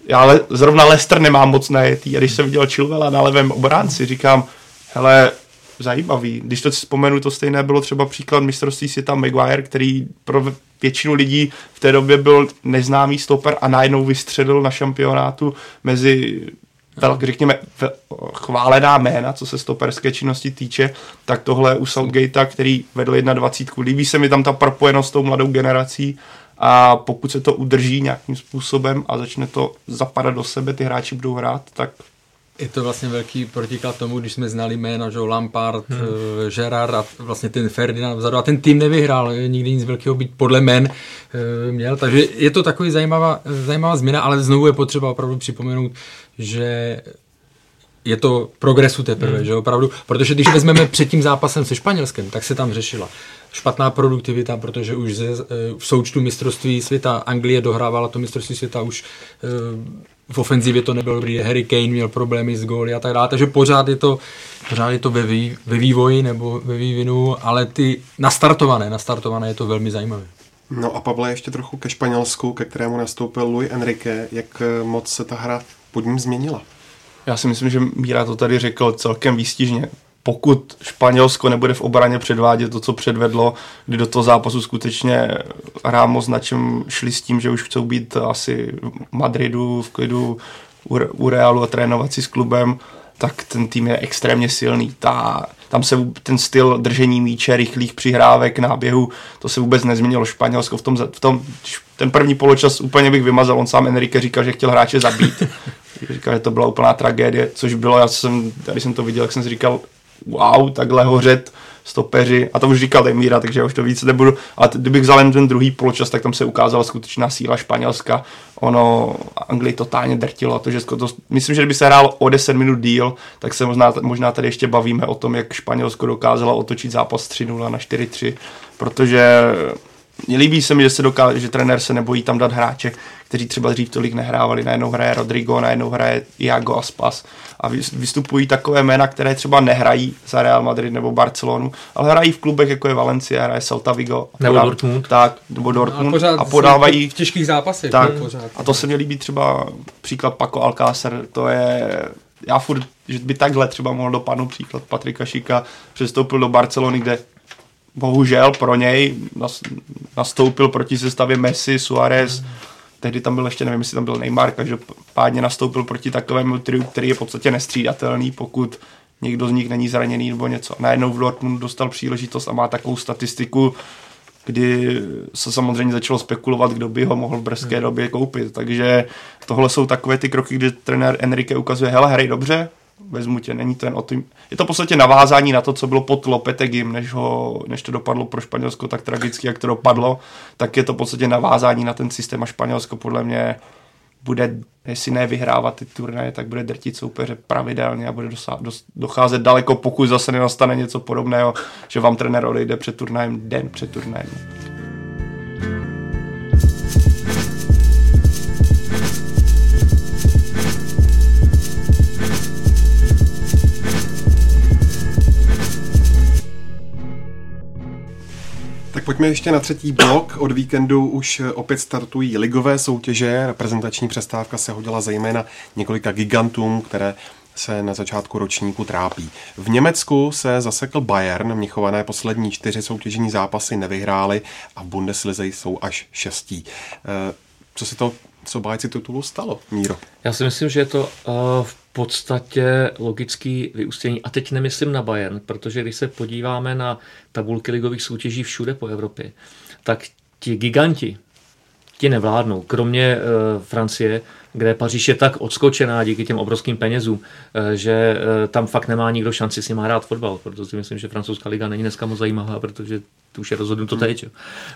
já le, zrovna Lester nemám moc najetý a když jsem viděl Chilvela na levém obránci, říkám, hele, zajímavý. Když to si vzpomenu, to stejné bylo třeba příklad mistrovství světa Maguire, který pro většinu lidí v té době byl neznámý stoper a najednou vystředil na šampionátu mezi velk, řekněme, chválená jména, co se stoperské činnosti týče, tak tohle u Southgate, který vedl 21. Líbí se mi tam ta propojenost s tou mladou generací a pokud se to udrží nějakým způsobem a začne to zapadat do sebe, ty hráči budou hrát, tak je to vlastně velký protiklad tomu, když jsme znali jména, že Lampard, hmm. Eh, Gerard a vlastně ten Ferdinand vzadu a ten tým nevyhrál, nikdy nic velkého být podle men eh, měl, takže je to takový zajímavá, zajímavá změna, ale znovu je potřeba opravdu připomenout, že je to progresu teprve, hmm. že opravdu, protože když vezmeme před tím zápasem se Španělskem, tak se tam řešila špatná produktivita, protože už ze, eh, v součtu mistrovství světa Anglie dohrávala to mistrovství světa už eh, v ofenzivě to nebylo dobrý, Harry Kane měl problémy s góly a tak dále, takže pořád je to, pořád je to ve, vý, ve vývoji nebo ve vývinu, ale ty nastartované, nastartované je to velmi zajímavé. No a Pavle ještě trochu ke Španělsku, ke kterému nastoupil Luis Enrique, jak eh, moc se ta hra pod ním změnila? Já si myslím, že Míra to tady řekl celkem výstižně pokud Španělsko nebude v obraně předvádět to, co předvedlo, kdy do toho zápasu skutečně Ramos na čem šli s tím, že už chcou být asi v Madridu, v klidu u Realu a trénovat si s klubem, tak ten tým je extrémně silný. Ta, tam se ten styl držení míče, rychlých přihrávek, náběhu, to se vůbec nezměnilo. Španělsko v tom, v tom ten první poločas úplně bych vymazal. On sám Enrique říkal, že chtěl hráče zabít. říkal, že to byla úplná tragédie, což bylo, já jsem, když jsem to viděl, jak jsem si říkal, wow, takhle hořet stopeři, a to už říkal Míra, takže já už to víc nebudu, a kdybych vzal jen ten druhý poločas, tak tam se ukázala skutečná síla Španělska, ono Anglii totálně drtilo, to, že to, myslím, že kdyby se hrálo o 10 minut díl, tak se možná, možná tady ještě bavíme o tom, jak Španělsko dokázalo otočit zápas 3-0 na 4-3, protože líbí se mi, že se dokáže, že trenér se nebojí tam dát hráče, kteří třeba dřív tolik nehrávali. Najednou hraje Rodrigo, najednou hraje Iago Aspas a vystupují takové jména, které třeba nehrají za Real Madrid nebo Barcelonu, ale hrají v klubech, jako je Valencia, hraje Celta Vigo. A nebo podá, Dortmund. Tak, nebo Dortmund. A, a podávají... V těžkých zápasech. Tak, pořád. a to se mi líbí třeba příklad Paco Alcácer, to je já furt, že by takhle třeba mohl dopadnout příklad Patrika Šika, přestoupil do Barcelony, kde bohužel pro něj nastoupil proti sestavě Messi, Suarez, tehdy tam byl ještě, nevím, jestli tam byl Neymar, pádně nastoupil proti takovému triu, který je v podstatě nestřídatelný, pokud někdo z nich není zraněný nebo něco. Najednou v Dortmundu dostal příležitost a má takovou statistiku, kdy se samozřejmě začalo spekulovat, kdo by ho mohl v brzké hmm. době koupit. Takže tohle jsou takové ty kroky, kdy trenér Enrique ukazuje, hele, hrej dobře, vezmu tě, není to jen o tom. Je to v podstatě navázání na to, co bylo pod Lopetegim, než, ho, než to dopadlo pro Španělsko tak tragicky, jak to dopadlo, tak je to v podstatě navázání na ten systém a Španělsko podle mě bude, jestli ne vyhrávat ty turnaje, tak bude drtit soupeře pravidelně a bude dosa- dos- docházet daleko, pokud zase nenastane něco podobného, že vám trenér odejde před turnajem den před turnajem. Pojďme ještě na třetí blok. Od víkendu už opět startují ligové soutěže. Reprezentační přestávka se hodila zejména několika gigantům, které se na začátku ročníku trápí. V Německu se zasekl Bayern, Mnichované poslední čtyři soutěžní zápasy nevyhráli a v Bundeslize jsou až šestí. Eh, co se to co bájci titulu stalo, Míro? Já si myslím, že je to uh, v podstatě logický vyústění. A teď nemyslím na Bayern, protože když se podíváme na tabulky ligových soutěží všude po Evropě, tak ti giganti, ti nevládnou. Kromě uh, Francie, kde Paříž je tak odskočená díky těm obrovským penězům, uh, že uh, tam fakt nemá nikdo šanci s ním hrát fotbal, protože si myslím, že francouzská liga není dneska moc zajímavá, protože to už je rozhodnuto hmm. teď.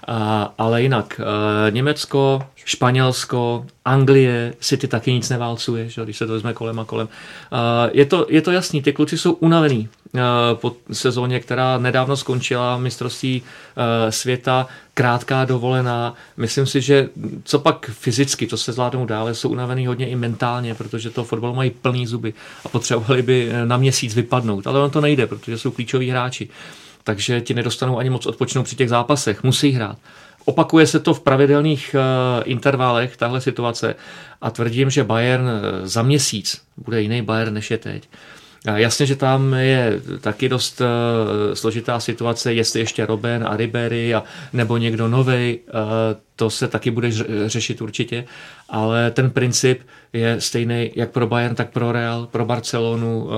A, ale jinak, uh, Německo, Španělsko, Anglie, City taky nic neválcuje, že, když se to vezme kolem a kolem. Je, to, je to jasný, ty kluci jsou unavení uh, po sezóně, která nedávno skončila, mistrovství uh, světa, krátká dovolená. Myslím si, že co pak fyzicky, to se zvládnou dále, jsou unavený hodně i mentálně, protože to fotbal mají plný zuby a potřebovali by na měsíc vypadnout. Ale on to nejde, protože jsou klíčoví hráči takže ti nedostanou ani moc odpočnout při těch zápasech. Musí hrát. Opakuje se to v pravidelných uh, intervalech, tahle situace, a tvrdím, že Bayern eh, za měsíc bude jiný Bayern, než je teď. Jasně, že tam je taky dost uh, složitá situace, jestli ještě Robben a Ribery a nebo někdo nový, uh, to se taky bude řešit určitě, ale ten princip je stejný jak pro Bayern, tak pro Real, pro Barcelonu, uh,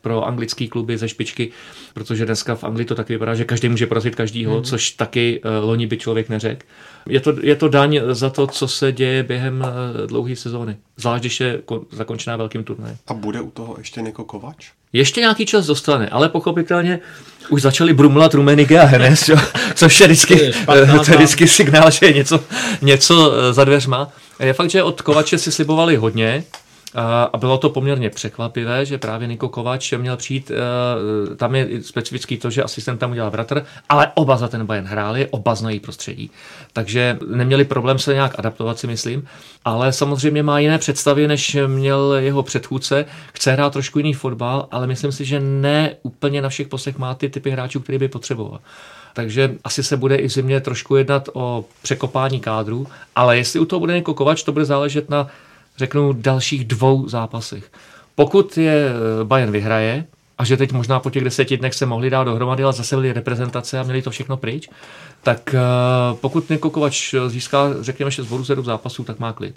pro anglický kluby ze špičky, protože dneska v Anglii to tak vypadá, že každý může porazit každýho, mm. což taky uh, loni by člověk neřekl. Je to, je to daň za to, co se děje během uh, dlouhé sezóny, zvlášť když je zakončená velkým turnajem. A bude u toho ještě Niko Kovač? Ještě nějaký čas dostane, ale pochopitelně už začali brumlat Rumenige a Hennes, což je vždycky, to je vždycky signál, že je něco, něco za dveřma. Je fakt, že od Kovače si slibovali hodně, a bylo to poměrně překvapivé, že právě Niko Kovač měl přijít, eh, tam je specifický to, že asistent tam udělal bratr, ale oba za ten Bayern hráli, oba znají prostředí. Takže neměli problém se nějak adaptovat, si myslím, ale samozřejmě má jiné představy, než měl jeho předchůdce. Chce hrát trošku jiný fotbal, ale myslím si, že ne úplně na všech postech má ty typy hráčů, který by potřeboval. Takže asi se bude i zimě trošku jednat o překopání kádru, ale jestli u toho bude Niko Kovač, to bude záležet na řeknu, dalších dvou zápasech. Pokud je eh, Bayern vyhraje, a že teď možná po těch deseti dnech se mohli dát dohromady, ale zase byly reprezentace a měli to všechno pryč, tak eh, pokud Niko Kovač získá, řekněme, 6 bodů 7 zápasů, tak má klid.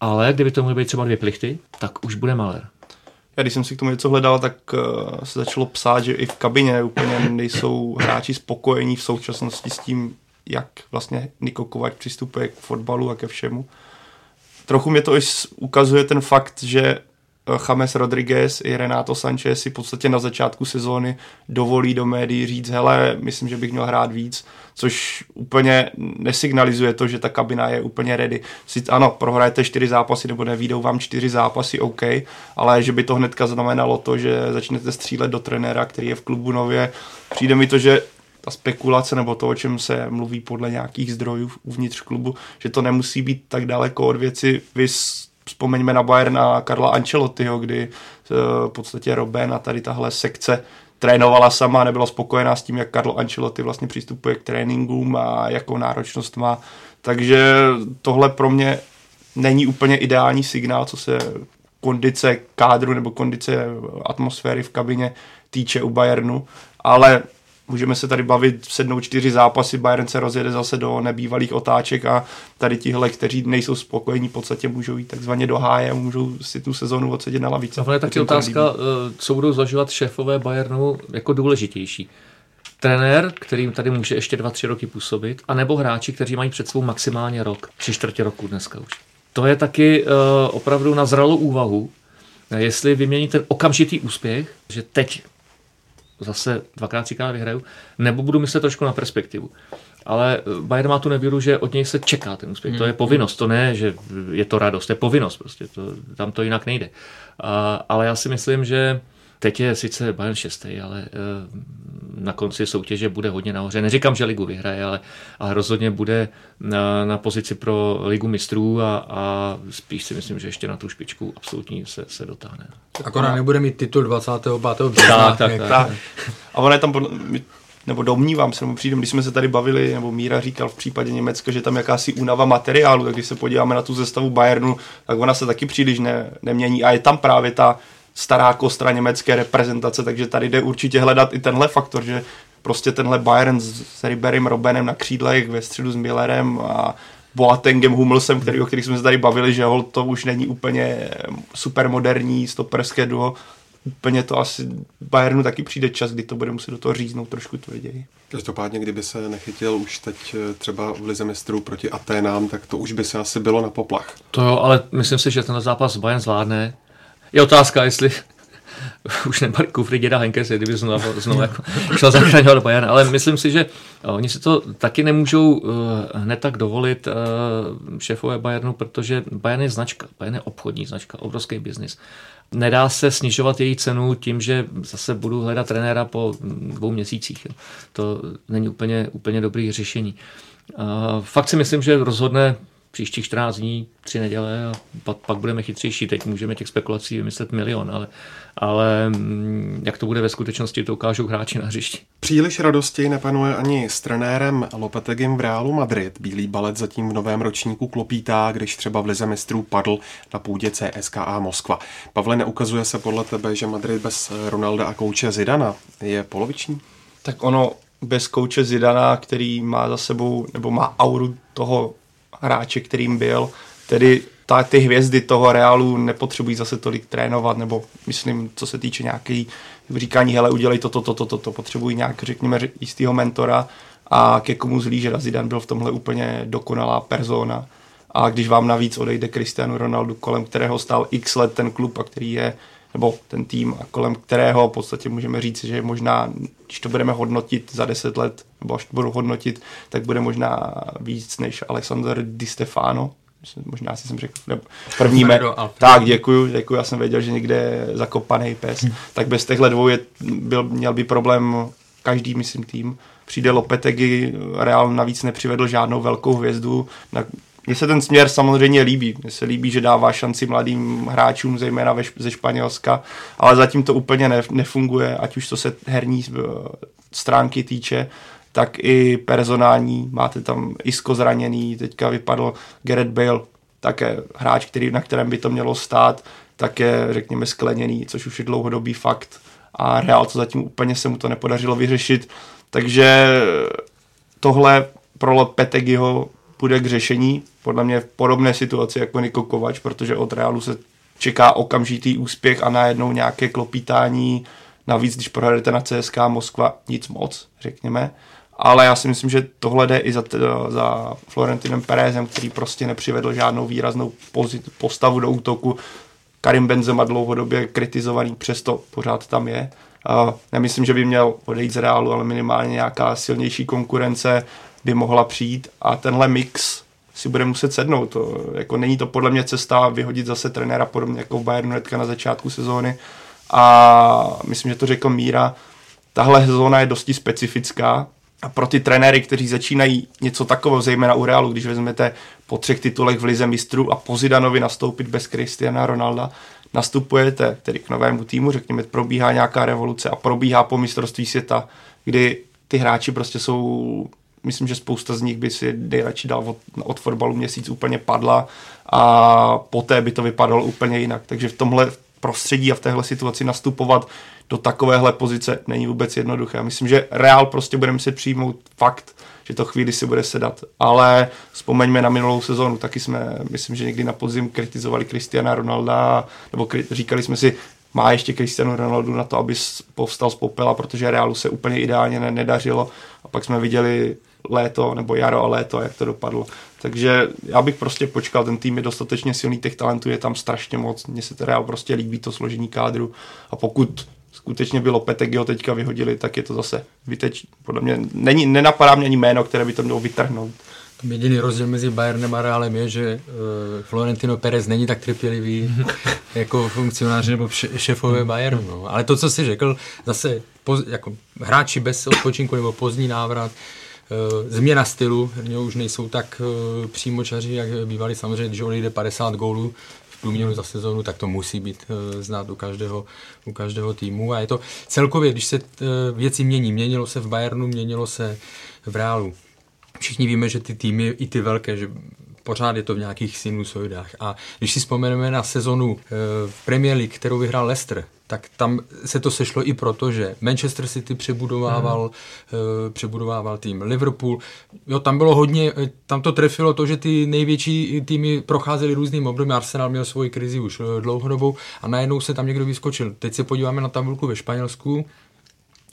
Ale kdyby to mohly být třeba dvě plichty, tak už bude malér. Já když jsem si k tomu něco hledal, tak se začalo psát, že i v kabině úplně nejsou hráči spokojení v současnosti s tím, jak vlastně Niko Kovač přistupuje k fotbalu a ke všemu. Trochu mě to i ukazuje ten fakt, že eh, James Rodriguez i Renato Sanchez si v podstatě na začátku sezóny dovolí do médií říct, hele, myslím, že bych měl hrát víc, což úplně nesignalizuje to, že ta kabina je úplně ready. Si, ano, prohrajete čtyři zápasy nebo nevídou vám čtyři zápasy, OK, ale že by to hnedka znamenalo to, že začnete střílet do trenéra, který je v klubu nově. Přijde mi to, že ta spekulace nebo to, o čem se mluví podle nějakých zdrojů uvnitř klubu, že to nemusí být tak daleko od věci. Vy vzpomeňme na Bayern a Karla Ancelottiho, kdy eh, v podstatě Robben a tady tahle sekce trénovala sama, nebyla spokojená s tím, jak Carlo Ancelotti vlastně přistupuje k tréninkům a jakou náročnost má. Takže tohle pro mě není úplně ideální signál, co se kondice kádru nebo kondice atmosféry v kabině týče u Bayernu, ale můžeme se tady bavit, sednou čtyři zápasy, Bayern se rozjede zase do nebývalých otáček a tady tihle, kteří nejsou spokojení, v podstatě můžou jít takzvaně do háje a můžou si tu sezonu odsedět na lavice. A je taky otázka, eh, co budou zvažovat šéfové Bayernu jako důležitější. trenér, kterým tady může ještě dva, tři roky působit, anebo hráči, kteří mají před svou maximálně rok, tři čtvrtě roku dneska už. To je taky uh, opravdu na zralou úvahu, jestli vymění ten okamžitý úspěch, že teď zase dvakrát, třikrát vyhraju, nebo budu myslet trošku na perspektivu. Ale Bayern má tu nevýhodu, že od něj se čeká ten úspěch. Hmm. To je povinnost, to ne, že je to radost, to je povinnost prostě, to, tam to jinak nejde. A, ale já si myslím, že teď je sice Bayern šestý, ale e, na konci soutěže bude hodně nahoře. Neříkám, že ligu vyhraje, ale, ale rozhodně bude na, na pozici pro ligu mistrů a, a spíš si myslím, že ještě na tu špičku absolutní se, se dotáhne. Akorát nebude mít titul 25. března. Tak, tak, tak. tak. A ono je tam, nebo domnívám se, nebo přijde, když jsme se tady bavili, nebo Míra říkal v případě Německa, že tam jakási únava materiálu, tak když se podíváme na tu zestavu Bayernu, tak ona se taky příliš ne, nemění a je tam právě ta stará kostra německé reprezentace, takže tady jde určitě hledat i tenhle faktor, že prostě tenhle Bayern s Riberem Robenem na křídlech, ve středu s Millerem a Boatengem, Hummelsem, který, o kterých jsme se tady bavili, že hol to už není úplně super moderní stoperské duo, úplně to asi Bayernu taky přijde čas, kdy to bude muset do toho říznout trošku tvrději. Každopádně, kdyby se nechytil už teď eh, třeba v Lize mistrů proti Aténám, tak to už by se asi bylo na poplach. To jo, ale myslím si, že ten zápas Bayern zvládne. Je otázka, jestli už nebali kufry děda Henkese, kdyby znovu, znovu jako šel zachraňovat Bayern, ale myslím si, že oni si to taky nemůžou uh, hned tak dovolit uh, šéfové Bayernu, protože Bayern je značka, Bayern je obchodní značka, obrovský biznis. Nedá se snižovat její cenu tím, že zase budu hledat trenéra po dvou měsících. To není úplně, úplně dobrý řešení. Uh, fakt si myslím, že rozhodne příštích 14 dní, tři neděle a pak, pak budeme chytřejší. Teď můžeme těch spekulací vymyslet milion, ale, ale mm, jak to bude ve skutečnosti, to ukážou hráči na hřišti. Příliš radosti nepanuje ani s trenérem Lopetegem v Reálu Madrid. Bílý balet zatím v novém ročníku klopítá, když třeba v Lize mistrů padl na půdě CSKA Moskva. Pavle, neukazuje se podle tebe, že Madrid bez Ronalda a kouče Zidana je poloviční? Tak ono bez kouče Zidana, který má za sebou, nebo má auru toho hráče, kterým byl. Tedy ta, ty hvězdy toho Realu nepotřebují zase tolik trénovat, nebo myslím, co se týče nějaký říkání, hele, udělej to, to, to, to, potřebují nějak, řekněme, jistého mentora a ke komu zlí, že Zidane byl v tomhle úplně dokonalá persona. A když vám navíc odejde Cristiano Ronaldo, kolem kterého stál x let ten klub a který je nebo ten tým, a kolem kterého v podstatě můžeme říct, že možná, když to budeme hodnotit za 10 let, nebo až to budu hodnotit, tak bude možná víc než Alexander Di Stefano, možná si jsem řekl, nebo první me... Tak, děkuju, děkuju, já jsem věděl, že někde je zakopaný pes. Hmm. Tak bez těchto dvou je, byl, měl by problém každý, myslím, tým. Přijde Lopetegui, Real navíc nepřivedl žádnou velkou hvězdu, na mně se ten směr samozřejmě líbí. Mně se líbí, že dává šanci mladým hráčům, zejména ve, ze Španělska, ale zatím to úplně ne, nefunguje, ať už to se herní eh, stránky týče, tak i personální. Máte tam Isko zraněný, teďka vypadl Gareth Bale, také hráč, který, na kterém by to mělo stát, také, řekněme, skleněný, což už je dlouhodobý fakt. A Real to zatím úplně se mu to nepodařilo vyřešit. Takže tohle pro Lopetegiho půjde k řešení. Podle mě v podobné situaci jako Niko Kovač, protože od Realu se čeká okamžitý úspěch a najednou nějaké klopítání. Navíc, když prohradete na CSK Moskva, nic moc, řekněme. Ale já si myslím, že tohle jde i za, za Florentinem Perezem, který prostě nepřivedl žádnou výraznou pozit, postavu do útoku. Karim Benzema dlouhodobě kritizovaný, přesto pořád tam je. Uh, nemyslím, že by měl odejít z Realu, ale minimálně nějaká silnější konkurence by mohla přijít a tenhle mix si bude muset sednout. To, jako není to podle mě cesta vyhodit zase trenéra podobně jako v Bayernu hnedka na začátku sezóny a myslím, že to řekl Míra, tahle sezóna je dosti specifická a pro ty trenéry, kteří začínají něco takového, zejména u Realu, když vezmete po třech titulech v Lize mistrů a po Zidanovi nastoupit bez Cristiana Ronalda, nastupujete tedy k novému týmu, řekněme, probíhá nějaká revoluce a probíhá po mistrovství světa, kdy ty hráči prostě jsou myslím, že spousta z nich by si nejradši dal od, od fotbalu měsíc úplně padla a poté by to vypadalo úplně jinak. Takže v tomhle prostředí a v téhle situaci nastupovat do takovéhle pozice není vůbec jednoduché. Myslím, že Real prostě bude muset přijmout fakt, že to chvíli si bude sedat. Ale vzpomeňme na minulou sezónu, taky jsme, myslím, že někdy na podzim kritizovali Cristiana Ronalda, nebo kri- říkali jsme si, má ještě Cristiano Ronaldo na to, aby povstal z popela, protože Realu se úplně ideálně nedařilo a pak jsme viděli léto nebo jaro a léto, jak to dopadlo. Takže já bych prostě počkal, ten tým je dostatečně silný, těch talentů je tam strašně moc, mně se Real prostě líbí to složení kádru a pokud skutečně bylo Petek, ho teďka vyhodili, tak je to zase vyteč. Podle mě není, nenapadá mě ani jméno, které by to mělo vytrhnout. Jediný rozdíl mezi Bayernem a Realem je, že uh, Florentino Perez není tak trpělivý jako funkcionáři nebo šéfové Bayernu. No. Ale to, co jsi řekl, zase poz, jako hráči bez odpočinku nebo pozdní návrat, uh, změna stylu, už nejsou tak uh, přímočaří, jak bývali samozřejmě, když odejde 50 gólů v průměru za sezónu, tak to musí být uh, znát u každého, u každého týmu. A je to celkově, když se věci mění, měnilo se v Bayernu, měnilo se v Realu všichni víme, že ty týmy, i ty velké, že pořád je to v nějakých sinusoidách. A když si vzpomeneme na sezonu eh, v Premier League, kterou vyhrál Leicester, tak tam se to sešlo i proto, že Manchester City přebudovával, hmm. přebudovával tým Liverpool. Jo, tam bylo hodně, eh, tam to trefilo to, že ty největší týmy procházely různým obdobím. Arsenal měl svoji krizi už dlouhodobou a najednou se tam někdo vyskočil. Teď se podíváme na tabulku ve Španělsku,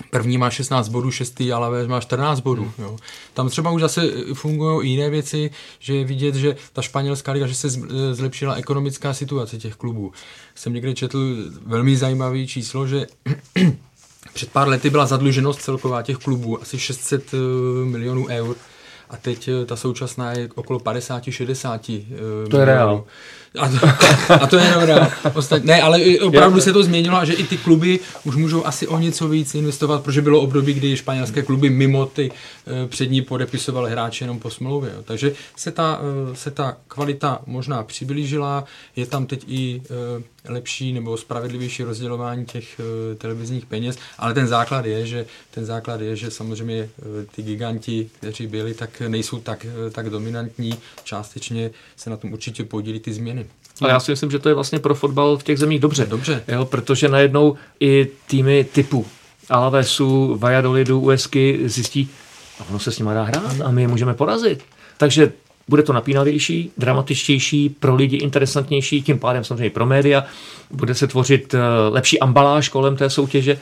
První má 16 bodů, šestý ale má 14 bodů. Hmm. Jo. Tam třeba už zase fungují i jiné věci, že je vidět, že ta španělská liga, že se zlepšila ekonomická situace těch klubů. Jsem někde četl velmi zajímavý číslo, že před pár lety byla zadluženost celková těch klubů asi 600 eh, milionů eur a teď eh, ta současná je okolo 50-60 To milionů. je reál. A to, a to je dobrá. Ostat, ne, ale opravdu se to změnilo a že i ty kluby už můžou asi o něco víc investovat, protože bylo období, kdy španělské kluby mimo ty uh, přední podepisovaly hráče jenom po smlouvě. Jo. Takže se ta, uh, se ta kvalita možná přiblížila, je tam teď i uh, lepší nebo spravedlivější rozdělování těch uh, televizních peněz, ale ten základ je, že ten základ je, že samozřejmě uh, ty giganti, kteří byli, tak nejsou tak, uh, tak dominantní, částečně se na tom určitě podílí ty změny. Ale já si myslím, že to je vlastně pro fotbal v těch zemích dobře. Dobře. Jo, protože najednou i týmy typu Alavesu, Valladolidu, USky zjistí, a ono se s nimi dá hrát a my je můžeme porazit. Takže bude to napínavější, dramatičtější, pro lidi interesantnější, tím pádem samozřejmě pro média. Bude se tvořit eh, lepší ambaláž kolem té soutěže,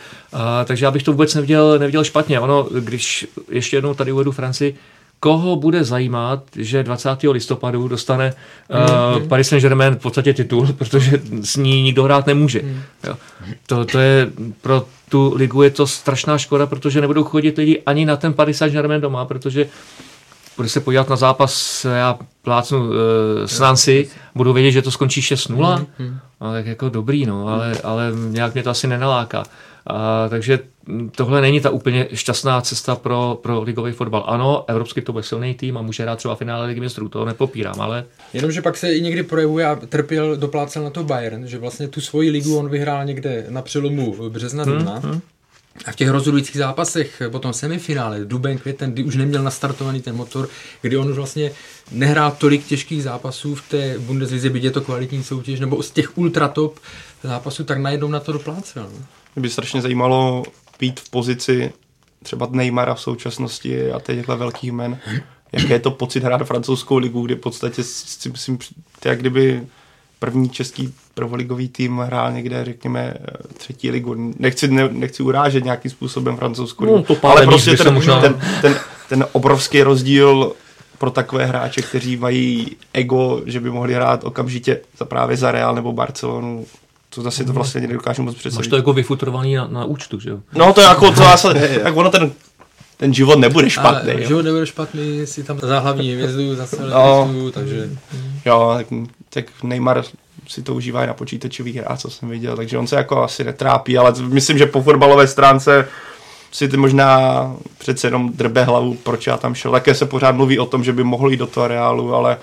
takže já bych to vůbec neviděl, neviděl špatně. Ono, když ještě jednou tady uvedu Francii, koho bude zajímat, že 20. listopadu dostane uh, Paris Saint-Germain v podstatě titul, protože s ní nikdo hrát nemůže. Mm. Jo. To, to je pro tu ligu je to strašná škoda, protože nebudou chodit lidi ani na ten Paris Saint-Germain doma, protože bude se podívat na zápas, já plácnu uh, s Nancy, budu vědět, že to skončí 6-0, mm, mm. No, tak jako dobrý, no, ale, ale nějak mě to asi nenaláká. A, takže tohle není ta úplně šťastná cesta pro, pro ligový fotbal. Ano, evropský to bude silný tým a může hrát třeba finále ligy mistrů, to nepopírám, ale... Jenomže pak se i někdy projevuje a trpěl, doplácel na to Bayern, že vlastně tu svoji ligu on vyhrál někde na přelomu března, hmm, dubna. Hmm, hmm. A v těch rozhodujících zápasech, potom semifinále, duben, květen, kdy už neměl nastartovaný ten motor, kdy on už vlastně nehrál tolik těžkých zápasů v té Bundeslize, byť je to kvalitní soutěž, nebo z těch ultratop zápasů, tak najednou na to doplácel. No. Mě by strašně zajímalo být v pozici třeba Neymara v současnosti a těchto velkých men. Jaký je to pocit hrát francouzskou ligu, kdy v podstatě si myslím, jak kdyby první český prvoligový tým hrál někde, řekněme, třetí ligu. Nechci, ne, nechci urážet nějakým způsobem francouzskou ligu, no, ale prostě ten, možná... ten, ten, ten obrovský rozdíl pro takové hráče, kteří mají ego, že by mohli hrát okamžitě za právě za Real nebo Barcelonu, to zase to vlastně nedokážu moc představit. Máš to jako vyfutrovaný na, na účtu, že jo? No to je jako, to zase, jak ono ten ten život nebude špatný. Ale život nebude špatný, si tam za hlavní hvězdu, za no, hvězdu, takže... Jo, tak, tak Neymar si to užívá i na počítačových hrách, co jsem viděl, takže on se jako asi netrápí, ale myslím, že po fotbalové stránce si ty možná přece jenom drbe hlavu, proč já tam šel. Také se pořád mluví o tom, že by mohl jít do toho reálu, ale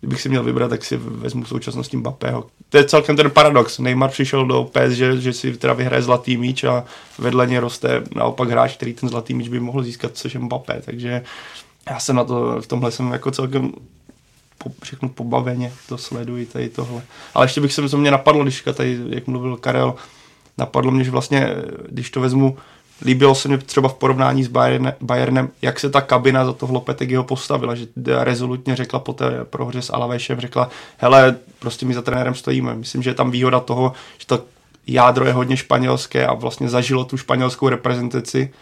kdybych si měl vybrat, tak si vezmu v současnosti Mbappého. To je celkem ten paradox. Neymar přišel do PS, že, že si teda vyhraje zlatý míč a vedle ně roste naopak hráč, který ten zlatý míč by mohl získat, což je Mbappé. Takže já jsem na to, v tomhle jsem jako celkem po, řeknu pobaveně, to sleduji tady tohle. Ale ještě bych se, mě napadlo, když tady, jak mluvil Karel, napadlo mě, že vlastně, když to vezmu líbilo se mi třeba v porovnání s Bayern, Bayernem, jak se ta kabina za toho Lopetegiho postavila, že rezolutně řekla po té prohře s Alavešem, řekla, hele, prostě my za trenérem stojíme. Myslím, že je tam výhoda toho, že ta jádro je hodně španělské a vlastně zažilo tu španělskou reprezentaci.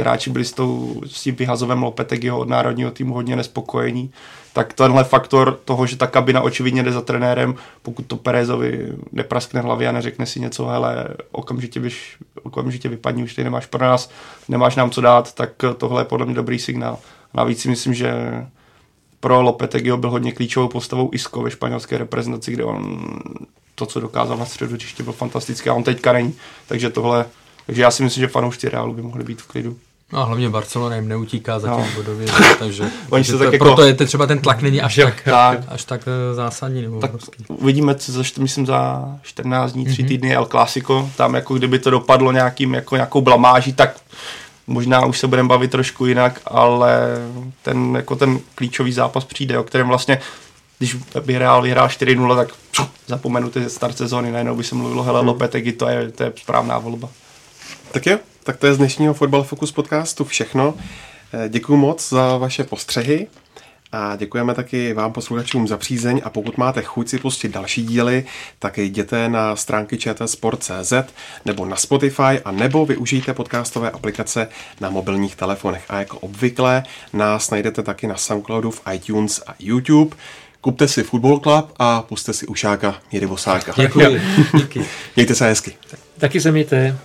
Hráči byli s, tou, s tím vyhazovem Lopetegiho od národního týmu hodně nespokojení. Tak tenhle faktor toho, že ta kabina očividně jde za trenérem, pokud to Perezovi nepraskne hlavě a neřekne si něco, hele, okamžitě, byš, okamžitě vypadni, už ty nemáš pro nás, nemáš nám co dát, tak tohle je podle mě dobrý signál. Navíc si myslím, že pro Lopetegio byl hodně klíčovou postavou Isco ve španělské reprezentaci, kde on to, co dokázal na středu hřiště, byl fantastický a on teďka není. Takže tohle, takže já si myslím, že fanoušci Realu by mohli být v klidu. No a hlavně Barcelona jim neutíká zatím no. bodově, takže, takže to, tak jako, proto je to třeba ten tlak není až tak, tak, až tak eh, zásadní. Nebo tak uvidíme, co za, myslím za 14 dní, 3 mm-hmm. týdny El Clásico, tam jako kdyby to dopadlo nějakým, jako nějakou blamáží, tak možná už se budeme bavit trošku jinak, ale ten, jako ten klíčový zápas přijde, o kterém vlastně když by Real vyhrál 4-0, tak zapomenu ty start sezóny, najednou by se mluvilo, hele hmm. Lopetegui, to je, to je správná volba. Tak jo, tak to je z dnešního Fotbal Focus podcastu všechno. Eh, Děkuji moc za vaše postřehy. A děkujeme taky vám posluchačům za přízeň a pokud máte chuť si pustit další díly, tak jděte na stránky čtsport.cz nebo na Spotify a nebo využijte podcastové aplikace na mobilních telefonech. A jako obvykle nás najdete taky na Soundcloudu, v iTunes a YouTube. Kupte si Football Club a puste si ušáka Jiry Vosáka. Děkuji. Díky. Mějte se hezky. Taky se mějte.